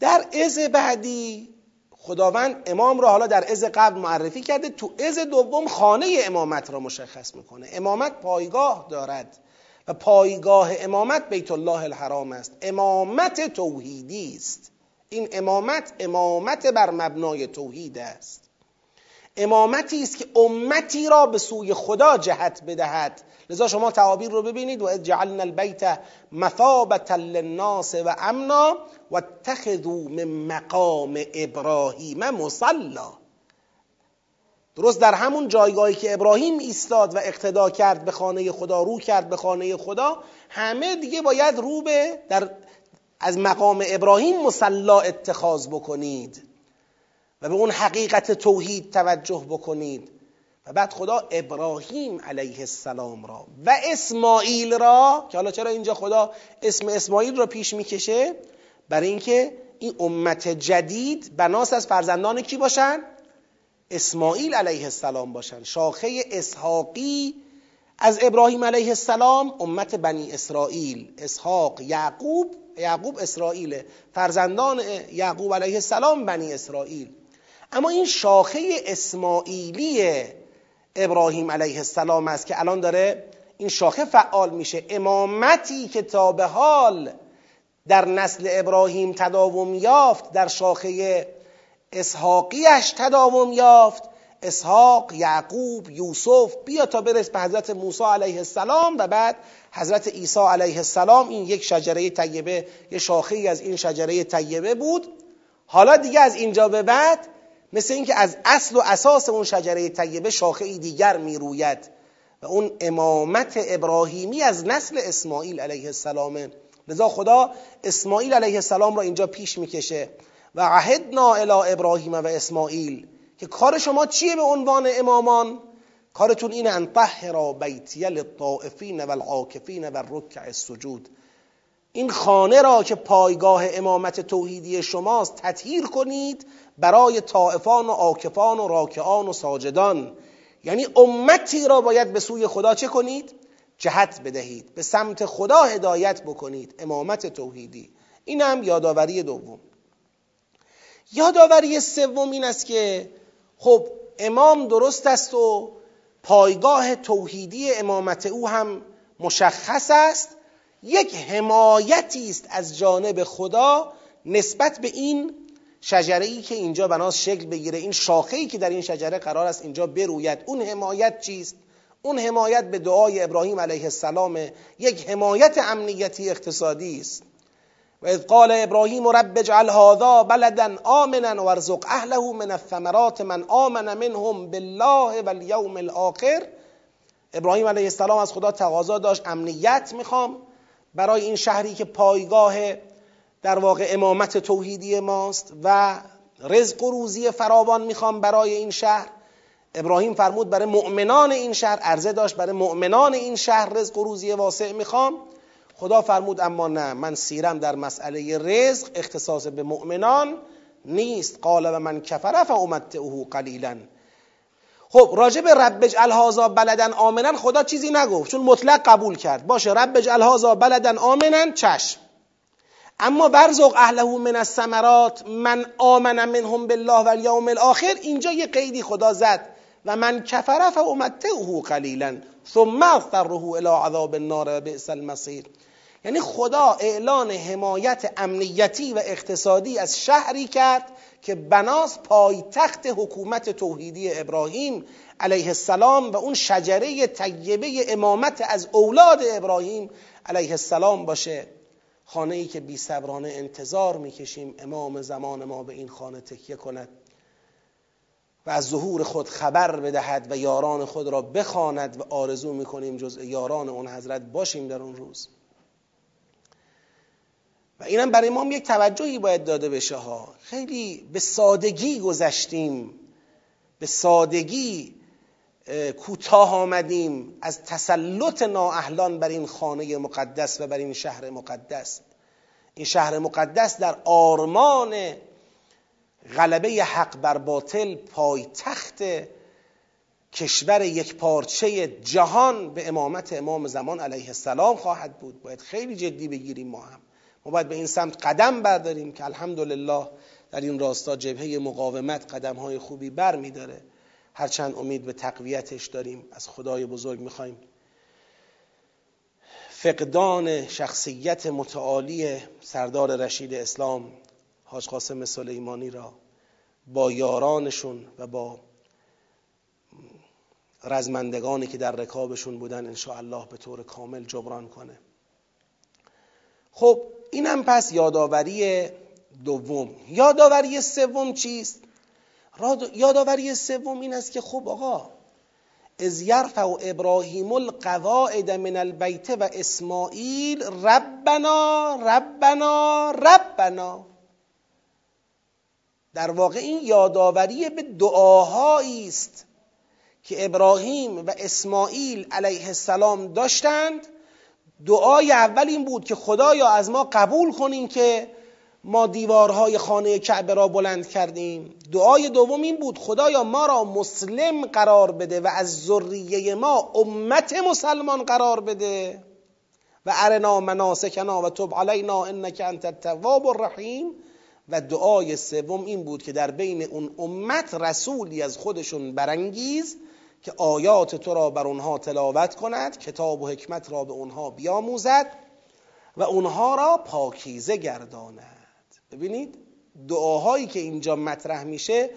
در از بعدی خداوند امام را حالا در از قبل معرفی کرده تو از دوم خانه امامت را مشخص می‌کنه. امامت پایگاه دارد و پایگاه امامت بیت الله الحرام است. امامت توحیدی است. این امامت امامت بر مبنای توحید است. امامتی است که امتی را به سوی خدا جهت بدهد. لذا شما تعابیر رو ببینید. و جعلنا البیت مثابتا للناس و امنا و اتخذوا من مقام ابراهیم مصلا. درست در همون جایگاهی که ابراهیم ایستاد و اقتدا کرد به خانه خدا رو کرد به خانه خدا همه دیگه باید رو به در از مقام ابراهیم مسلا اتخاذ بکنید و به اون حقیقت توحید توجه بکنید. و بعد خدا ابراهیم علیه السلام را و اسماعیل را که حالا چرا اینجا خدا اسم اسماعیل را پیش می‌کشه؟ برای اینکه این امت جدید بناس از فرزندان کی باشن؟ اسماعیل علیه السلام باشن. شاخه اسحاقی از ابراهیم علیه السلام امت بنی اسرائیل. اسحاق یعقوب یعقوب اسرائیل فرزندان یعقوب علیه السلام بنی اسرائیل. اما این شاخه اسماعیلی ابراهیم علیه السلام است که الان داره این شاخه فعال میشه. امامتی که تا به حال در نسل ابراهیم تداوم یافت در شاخه اسحاقیش تداوم یافت. اسحاق یعقوب یوسف بیا تا برس به حضرت موسی علیه السلام و بعد حضرت عیسی علیه السلام این یک شجره طیبه یه شاخه از این شجره طیبه بود. حالا دیگه از اینجا به بعد مثل اینکه از اصل و اساس اون شجره طیبه شاخه دیگر می‌روید. و اون امامت ابراهیمی از نسل اسماعیل علیه السلامه لذا خدا اسماعیل علیه السلام را اینجا پیش می‌کشه. و عهدنا الی ابراهیم و اسماعیل که کار شما چیه به عنوان امامان؟ کارتون اینه ان طهر بیتی للطائفین والعاکفین والرکع السجود. این خانه را که پایگاه امامت توحیدی شماست تطهیر کنید برای طائفان و عاکفان و راکعان و ساجدان. یعنی امتی را باید به سوی خدا چه کنید؟ جهت بدهید. به سمت خدا هدایت بکنید امامت توحیدی. این هم یادآوری دوم. یادآوری سوم این است که خب امام درست است و پایگاه توحیدی امامت او هم مشخص است. یک حمایتی است از جانب خدا نسبت به این شجره ای که اینجا بناس شکل بگیره. این شاخه ای که در این شجره قرار است اینجا بروید. اون حمایت چیست؟ اون حمایت به دعای ابراهیم علیه السلام یک حمایت امنیتی اقتصادی است. و اذ قال ابراهیم رب اجعل هذا بلدا آمنا وارزق اهله من الثمرات من آمن منهم بالله والیوم الاخر. ابراهیم علیه السلام از خدا تقاضا داشت امنیت می‌خوام. برای این شهری که پایگاه در واقع امامت توحیدی ماست و رزق و روزی فراوان می‌خوام برای این شهر. ابراهیم فرمود برای مؤمنان این شهر عرضه داشت برای مؤمنان این شهر رزق و روزی واسع می‌خوام. خدا فرمود اما نه من سیرم در مسئله رزق اختصاص به مؤمنان نیست. قال و من کفر فامتعه قلیلا. خب راجع به رب اجعل هذا بلدن آمنن خدا چیزی نگفت چون مطلق قبول کرد. باشه رب اجعل هذا بلدن آمنن چشم. اما برزق اهله من الثمرات من آمن منهم بالله و الاخر اینجا یه قیدی خدا زد. و من کفر فامتعه قلیلا ثم اضطره الى عذاب النار بئس المصیر. یعنی خدا اعلان حمایت امنیتی و اقتصادی از شهری کرد که بناس پایتخت حکومت توحیدی ابراهیم علیه السلام و اون شجره طیبه امامت از اولاد ابراهیم علیه السلام باشه. خانه ای که بی صبرانه انتظار می‌کشیم امام زمان ما به این خانه تکیه کند و از ظهور خود خبر بدهد و یاران خود را بخواند و آرزو می‌کنیم جز یاران اون حضرت باشیم در اون روز. و اینم برای ما یک توجهی باید داده بشه ها. خیلی به سادگی گذشتیم. به سادگی کوتاه آمدیم از تسلط نااهلان بر این خانه مقدس و بر این شهر مقدس. این شهر مقدس در آرمان غلبه حق بر باطل پایتخت کشور یک پارچه جهان به امامت امام زمان علیه السلام خواهد بود. باید خیلی جدی بگیریم ما هم. ما باید به این سمت قدم برداریم که الحمدلله در این راستا جبهه مقاومت قدم های خوبی بر می داره هرچند امید به تقویتش داریم از خدای بزرگ می‌خوایم. فقدان شخصیت متعالی سردار رشید اسلام حاج قاسم سلیمانی را با یارانشون و با رزمندگانی که در رکابشون بودن الله به طور کامل جبران کنه. خب اینم پس یادآوری دوم. یادآوری سوم چیست؟ یادآوری سوم این است که خب آقا از یرفع ابراهیم القواعد من البیت و اسماعیل ربنا ربنا ربنا. در واقع این یادآوری به دعاهایی است که ابراهیم و اسماعیل علیه السلام داشتند. دعای اول این بود که خدایا از ما قبول کنین که ما دیوارهای خانه کعبه را بلند کردیم. دعای دوم این بود خدایا ما را مسلم قرار بده و از ذریه ما امت مسلمان قرار بده. و ارنا مناسکنا و تب علینا انک انت التواب الرحیم. و دعای سوم این بود که در بین اون امت رسولی از خودشون برانگیز که آیات تو را بر اونها تلاوت کند کتاب و حکمت را به اونها بیاموزد و اونها را پاکیزه گرداند. ببینید دعاهایی که اینجا مطرح میشه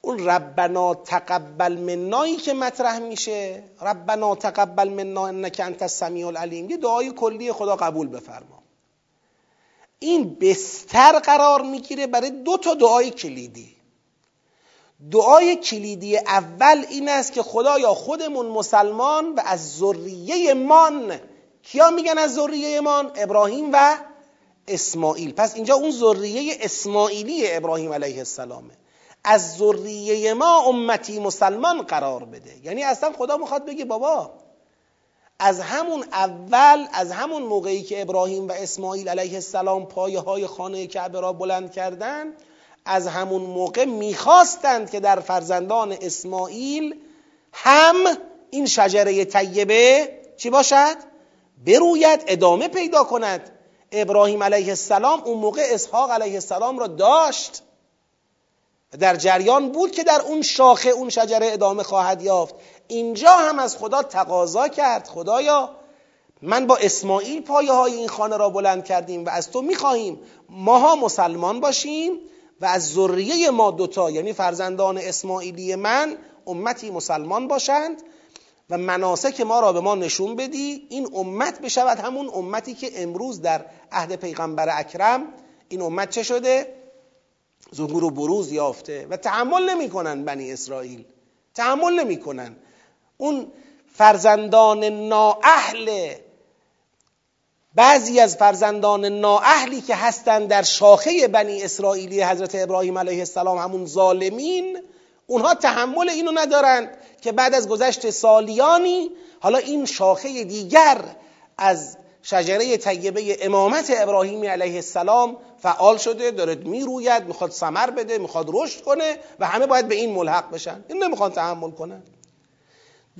اون ربنا تقبل منایی که مطرح میشه ربنا تقبل منا انک انت السمیع العلیم یه دعای کلی خدا قبول بفرما. این بستر قرار می‌گیره برای دو تا دعای کلیدی. دعای کلیدی اول این است که خدایا خودمون مسلمان و از ذریه من. کیا میگن از ذریه من؟ ابراهیم و اسماعیل. پس اینجا اون ذریه اسماعیلی ابراهیم علیه السلامه. از ذریه ما امتی مسلمان قرار بده. یعنی اصلا خدا می‌خواد بگه بابا از همون اول از همون موقعی که ابراهیم و اسماعیل علیه السلام پایه های خانه کعبه را بلند کردند از همون موقع می‌خواستند که در فرزندان اسماعیل هم این شجره طیبه چی باشد؟ بروید ادامه پیدا کند. ابراهیم علیه السلام اون موقع اسحاق علیه السلام را داشت. در جریان بود که در اون شاخه اون شجره ادامه خواهد یافت. اینجا هم از خدا تقاضا کرد. خدایا من با اسماعیل پایه های این خانه را بلند کردیم و از تو می‌خواهیم. ماها مسلمان باشیم و از ذریه ما دوتا یعنی فرزندان اسماعیلی من امتی مسلمان باشند و مناسک ما را به ما نشون بدی این امت بشود همون امتی که امروز در عهد پیغمبر اکرم. این امت چه شده؟ ظهور و بروز یافته و تحمل نمی‌کنن بنی اسرائیل. تحمل نمی‌کنن. اون فرزندان نااهل بعضی از فرزندان نااهلی که هستند در شاخه بنی اسرائیلی حضرت ابراهیم علیه السلام همون ظالمین اونها تحمل اینو ندارند که بعد از گذشت سالیانی حالا این شاخه دیگر از شجره طیبه امامت ابراهیمی علیه السلام فعال شده داره می‌روید می‌خواد سمر بده می‌خواد رشد کنه و همه باید به این ملحق بشن. این نمی‌خوان تحمل کنن.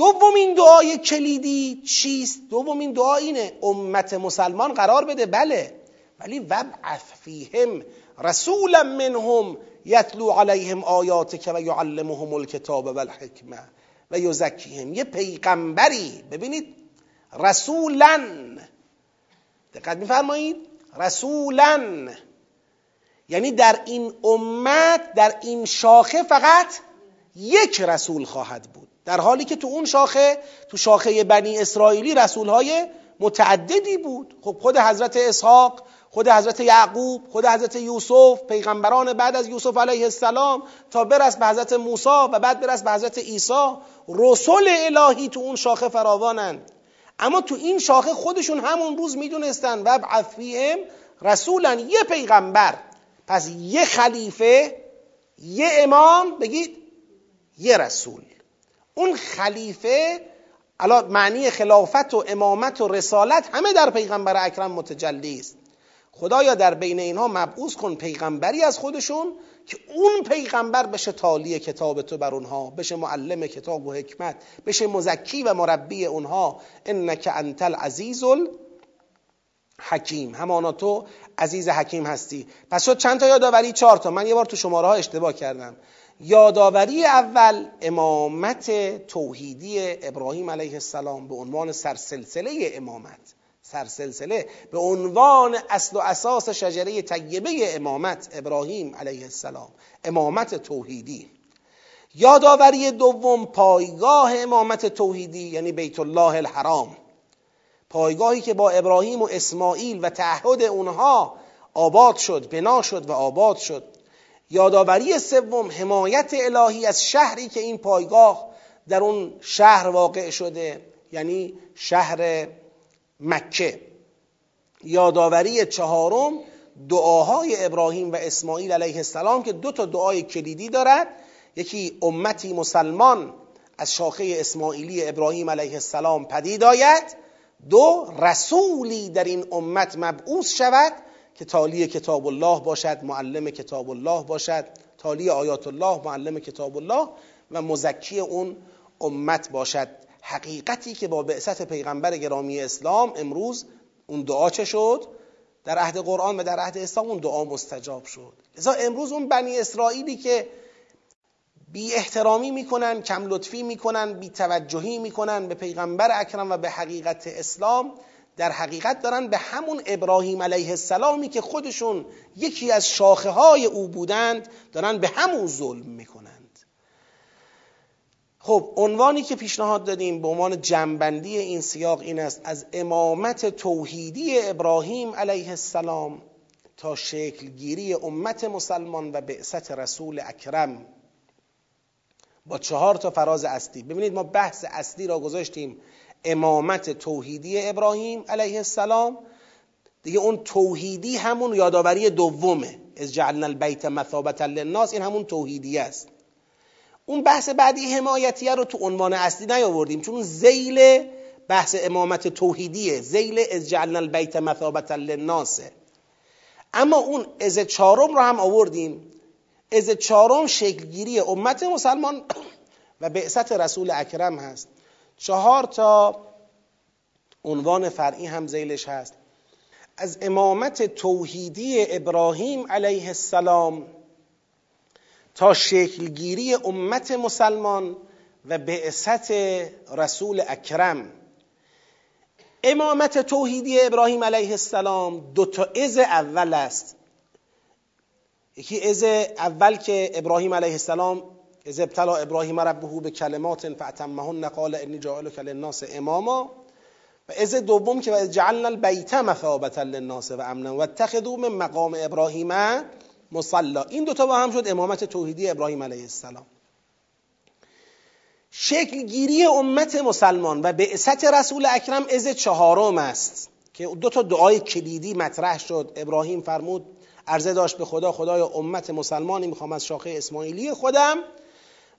دومین دعای کلیدی چیست؟ دومین دعا اینه امت مسلمان قرار بده بله. ولی وبعث فیهم رسولا منهم یتلو علیهم آیاتک و یعلمهم الکتاب و الحکمه و یزکیهم. یه پیغمبری ببینید رسولا دقت میفرمایید رسولا یعنی در این امت در این شاخه فقط یک رسول خواهد بود. در حالی که تو اون شاخه تو شاخه بنی اسرائیلی رسولهای متعددی بود. خب خود حضرت اسحاق خود حضرت یعقوب خود حضرت یوسف پیغمبران بعد از یوسف علیه السلام تا برس به حضرت موسی و بعد برس به حضرت عیسی. رسول الهی تو اون شاخه فراوانند اما تو این شاخه خودشون همون روز می‌دونستن و فیهم رسولا یه پیغمبر. پس یه خلیفه یه امام بگید یه رسول. اون خلیفه الان معنی خلافت و امامت و رسالت همه در پیغمبر اکرم متجلی است. خدایا در بین اینها مبعوث کن پیغمبری از خودشون که اون پیغمبر بشه تالی کتاب تو بر اونها بشه معلم کتاب و حکمت بشه مزکی و مربی اونها. انک انت العزیز حکیم همانا تو عزیز حکیم هستی. پس شد چند تا یادآوری؟ چهار تا. من یه بار تو شماره ها اشتباه کردم. یادآوری اول امامت توحیدی ابراهیم علیه السلام به عنوان سرسلسله امامت. سرسلسله به عنوان اصل و اساس شجره طیبه امامت ابراهیم علیه السلام. امامت توحیدی. یادآوری دوم پایگاه امامت توحیدی یعنی بیت الله الحرام. پایگاهی که با ابراهیم و اسماعیل و تعهد اونها آباد شد بنا شد و آباد شد. یادآوری سوم حمایت الهی از شهری که این پایگاه در اون شهر واقع شده یعنی شهر مکه. یادآوری چهارم دعاهای ابراهیم و اسماعیل علیه السلام که دو تا دعای کلیدی دارد. یکی امتی مسلمان از شاخه اسماعیلی ابراهیم علیه السلام پدید آید. دو رسولی در این امت مبعوث شود. که تالی کتاب الله باشد معلم کتاب الله باشد. تالی آیات الله معلم کتاب الله و مزکی اون امت باشد. حقیقتی که با بعثت پیغمبر گرامی اسلام امروز اون دعا چه شد؟ در عهد قرآن و در عهد اسلام اون دعا مستجاب شد. لذا امروز اون بنی اسرائیلی که بی احترامی می‌کنن کم لطفی می‌کنن بی توجهی می‌کنن به پیغمبر اکرم و به حقیقت اسلام در حقیقت دارن به همون ابراهیم علیه السلامی که خودشون یکی از شاخه های او بودند دارن به همون ظلم می‌کنند. خب عنوانی که پیشنهاد دادیم به عنوان جنبندی این سیاق این است از امامت توحیدی ابراهیم علیه السلام تا شکلگیری امت مسلمان و بعثت رسول اکرم. با چهار تا فراز اصلی. ببینید ما بحث اصلی را گذاشتیم. امامت توحیدی ابراهیم علیه السلام. دیگه اون توحیدی همون یادآوری دومه. از جعلنا البیت مثابتا للناس این همون توحیدی است. اون بحث بعدی حمایتیه رو تو عنوان اصلی نیاوردیم چون زیل بحث امامت توحیدیه. زیل از جعلنا البیت مثابتا للناسه. اما اون از چهارم رو هم آوردیم. از چهارم شکلگیری امت مسلمان *coughs* و بعثت رسول اکرم هست. چهار تا عنوان فرعی هم زیلش هست. از امامت توحیدی ابراهیم علیه السلام تا شکلگیری امت مسلمان و بعثت رسول اکرم. امامت توحیدی ابراهیم علیه السلام دو تا از اول است. یکی از اول که ابراهیم علیه السلام از ابتلا ابراهیم ربه به کلمات فاتمهن قال انی جاعلک للناس اماما. و از دوم که جعلنا البیت مثابتا للناس و امنا و اتخذوا من مقام ابراهیم مصلا. این دوتا با هم شد امامت توحیدی ابراهیم علیه السلام. شکل گیری امت مسلمان و بعثت رسول اکرم از چهارم است که دو تا دعای کلیدی مطرح شد. ابراهیم فرمود عرضه داشت به خدا خدای امت مسلمانی می‌خوام از شاخه اسماعیلی خودم.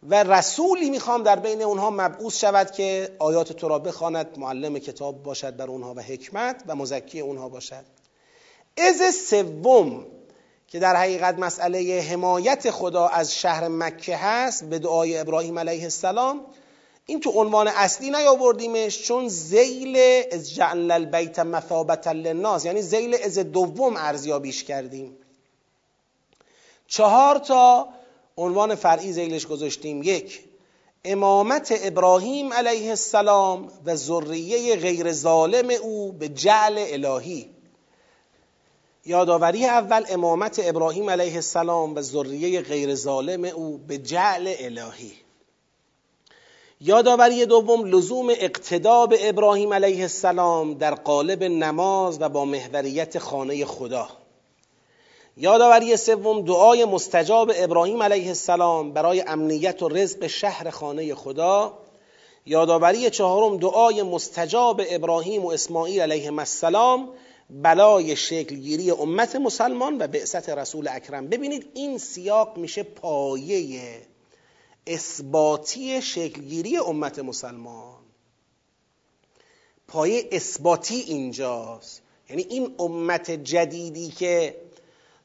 و رسولی می‌خوام در بین اونها مبعوث شود که آیات تو را بخواند معلم کتاب باشد در اونها و حکمت و مزکی اونها باشد. از سوم که در حقیقت مسئله حمایت خدا از شهر مکه هست به دعای ابراهیم علیه السلام این تو عنوان اصلی نیاوردیمش چون زیل از جعل البیت مثابتا للناس یعنی زیل از دوم ارزیابیش کردیم. چهار تا عنوان فرعی زیلش گذاشتیم. یک امامت ابراهیم علیه السلام و ذریه غیر ظالم او به جعل الهی. یادآوری اول امامت ابراهیم علیه السلام و ذریه غیر ظالم او به جعل الهی. یادآوری دوم لزوم اقتدا به ابراهیم علیه السلام در قالب نماز و با محوریت خانه خدا. یادآوری سوم دعای مستجاب ابراهیم علیه السلام برای امنیت و رزق شهر خانه خدا. یادآوری چهارم دعای مستجاب ابراهیم و اسماعیل علیه السلام بلای شکلگیری امت مسلمان و بعثت رسول اکرم. ببینید این سیاق میشه پایه اثباتی شکلگیری امت مسلمان. پایه اثباتی اینجاست. یعنی این امت جدیدی که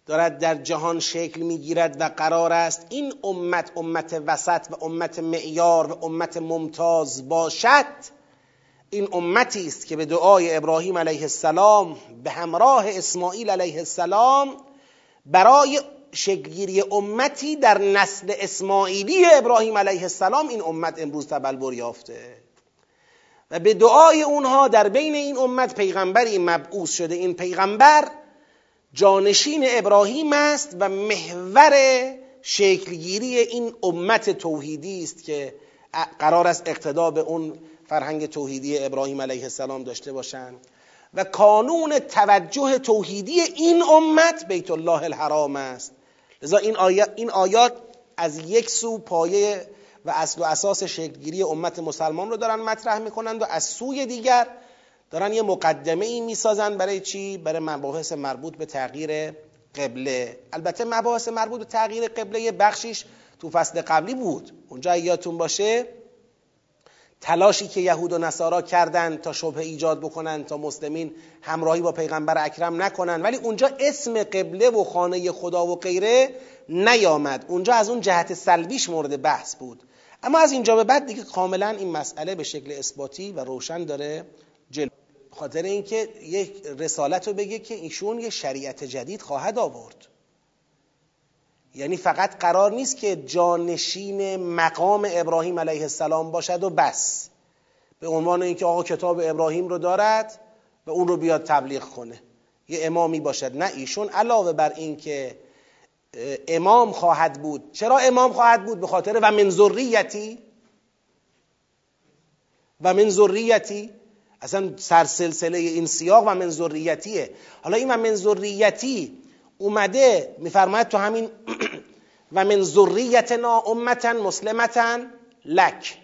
دارد در جهان شکل می‌گیرد و قرار است این امت امت وسط و امت معیار و امت ممتاز باشد. این امتی است که به دعای ابراهیم علیه السلام به همراه اسماعیل علیه السلام برای شکلگیری امتی در نسل اسماعیلی ابراهیم علیه السلام این امت امروز تبلور یافته. و به دعای اونها در بین این امت پیغمبری مبعوث شده. این پیغمبر جانشین ابراهیم است و محور شکلگیری این امت توحیدی است که قرار است اقتدا به اون فرهنگ توحیدی ابراهیم علیه السلام داشته باشند و کانون توجه توحیدی این امت بیت الله الحرام است. لذا این, آیات, این آیات از یک سو پایه و اصل و اساس شکلگیری امت مسلمان رو دارن مطرح می‌کنند و از سوی دیگر دارن یه مقدمه ای می‌سازن برای چی؟ برای مباحث مربوط به تغییر قبله. البته مباحث مربوط به تغییر قبله یه بخشیش تو فصل قبلی بود. اونجا یادتون باشه تلاشی که یهود و نصارا کردند تا شبه ایجاد بکنن تا مسلمین همراهی با پیغمبر اکرم نکنن. ولی اونجا اسم قبله و خانه خدا و غیره نیامد. اونجا از اون جهت سلبیش مورد بحث بود. اما از اینجا به بعد دیگه کاملا این مسئله به شکل اثباتی و روشن داره جلو. خاطر اینکه یک رسالت رو بگه که ایشون یه شریعت جدید خواهد آورد. یعنی فقط قرار نیست که جانشین مقام ابراهیم علیه السلام باشد و بس. به عنوان اینکه آقا کتاب ابراهیم رو دارد و اون رو بیاد تبلیغ کنه. یه امامی باشد. نه ایشون. علاوه بر اینکه امام خواهد بود. چرا امام خواهد بود؟ به خاطر و من ذریتی. و من ذریتی اصلا سرسلسله این سیاق و من ذریتیه حالا این و من ذریتی اومده میفرماید تو همین *clears throat* و من ذریتنا امتا مسلمتا لک.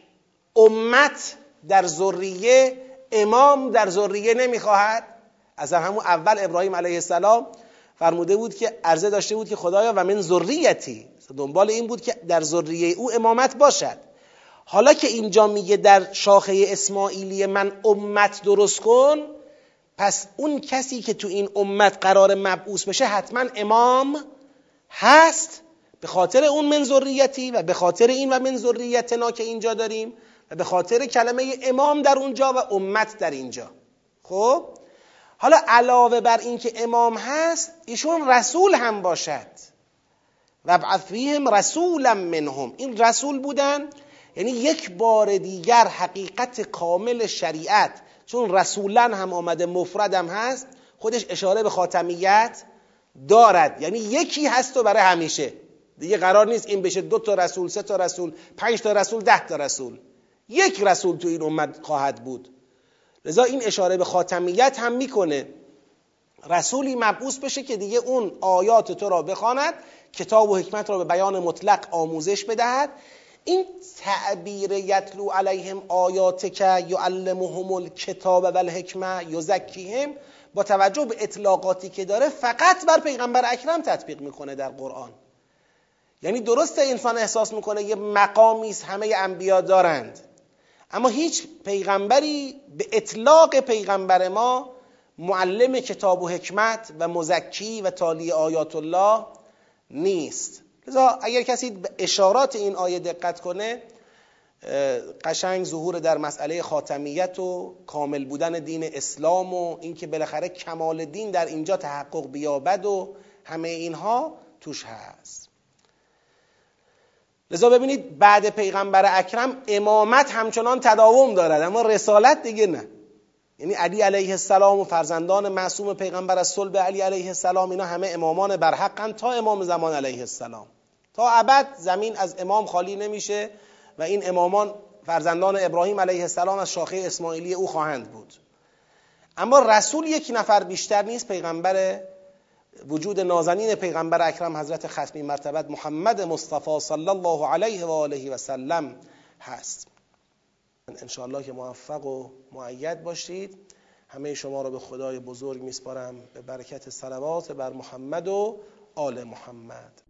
امت در ذریه امام در ذریه نمی‌خواهد. از همون اول ابراهیم علیه السلام فرموده بود که عرضه داشته بود که خدایا و من ذریتی دنبال این بود که در ذریه او امامت باشد. حالا که اینجا میگه در شاخه اسماعیلی من امت درست کن پس اون کسی که تو این امت قرار مبعوث بشه حتما امام هست به خاطر اون من ذریتی و به خاطر این و من ذریتنا که اینجا داریم و به خاطر کلمه امام در اونجا و امت در اینجا. خب؟ حالا علاوه بر اینکه امام هست ایشون رسول هم باشد. و فیهم رسولا منهم. این رسول بودن یعنی یک بار دیگر حقیقت کامل شریعت چون رسولا هم آمده مفرد هم هست خودش اشاره به خاتمیت دارد. یعنی یکی هست و برای همیشه. دیگه قرار نیست این بشه دو تا رسول سه تا رسول پنج تا رسول ده تا رسول. یک رسول تو این امت خواهد بود. لذا این اشاره به خاتمیت هم می‌کنه. رسولی مبعوث بشه که دیگه اون آیات تو را بخواند کتاب و حکمت را به بیان مطلق آموزش بدهد. این تعبیر یتلو علیهم آیاتک یعلمهم الکتاب و الحکمه یزکیهم با توجه به اطلاقاتی که داره فقط بر پیغمبر اکرم تطبیق می‌کنه در قرآن. یعنی درسته انسان احساس می‌کنه یه مقامی همه انبیا دارند. اما هیچ پیغمبری به اطلاق پیغمبر ما معلم کتاب و حکمت و مزکی و تالی آیات الله نیست. لذا اگر کسی به اشارات این آیه دقت کنه قشنگ ظهور در مسئله خاتمیت و کامل بودن دین اسلام و اینکه بالاخره کمال دین در اینجا تحقق بیابد و همه اینها توش هست. لذا ببینید بعد پیغمبر اکرم امامت همچنان تداوم دارد اما رسالت دیگه نه. یعنی علی علیه السلام و فرزندان معصوم پیغمبر از صلب علی علیه السلام اینا همه امامان برحقن تا امام زمان علیه السلام. تا ابد زمین از امام خالی نمیشه و این امامان فرزندان ابراهیم علیه السلام از شاخه اسماعیلی او خواهند بود. اما رسول یک نفر بیشتر نیست پیغمبر وجود نازنین پیغمبر اکرم حضرت ختمی مرتبت محمد مصطفی صلی الله علیه و آله و سلم هست. انشاءالله که موفق و معید باشید. همه شما را به خدای بزرگ میسپارم. به برکت صلوات بر محمد و آل محمد.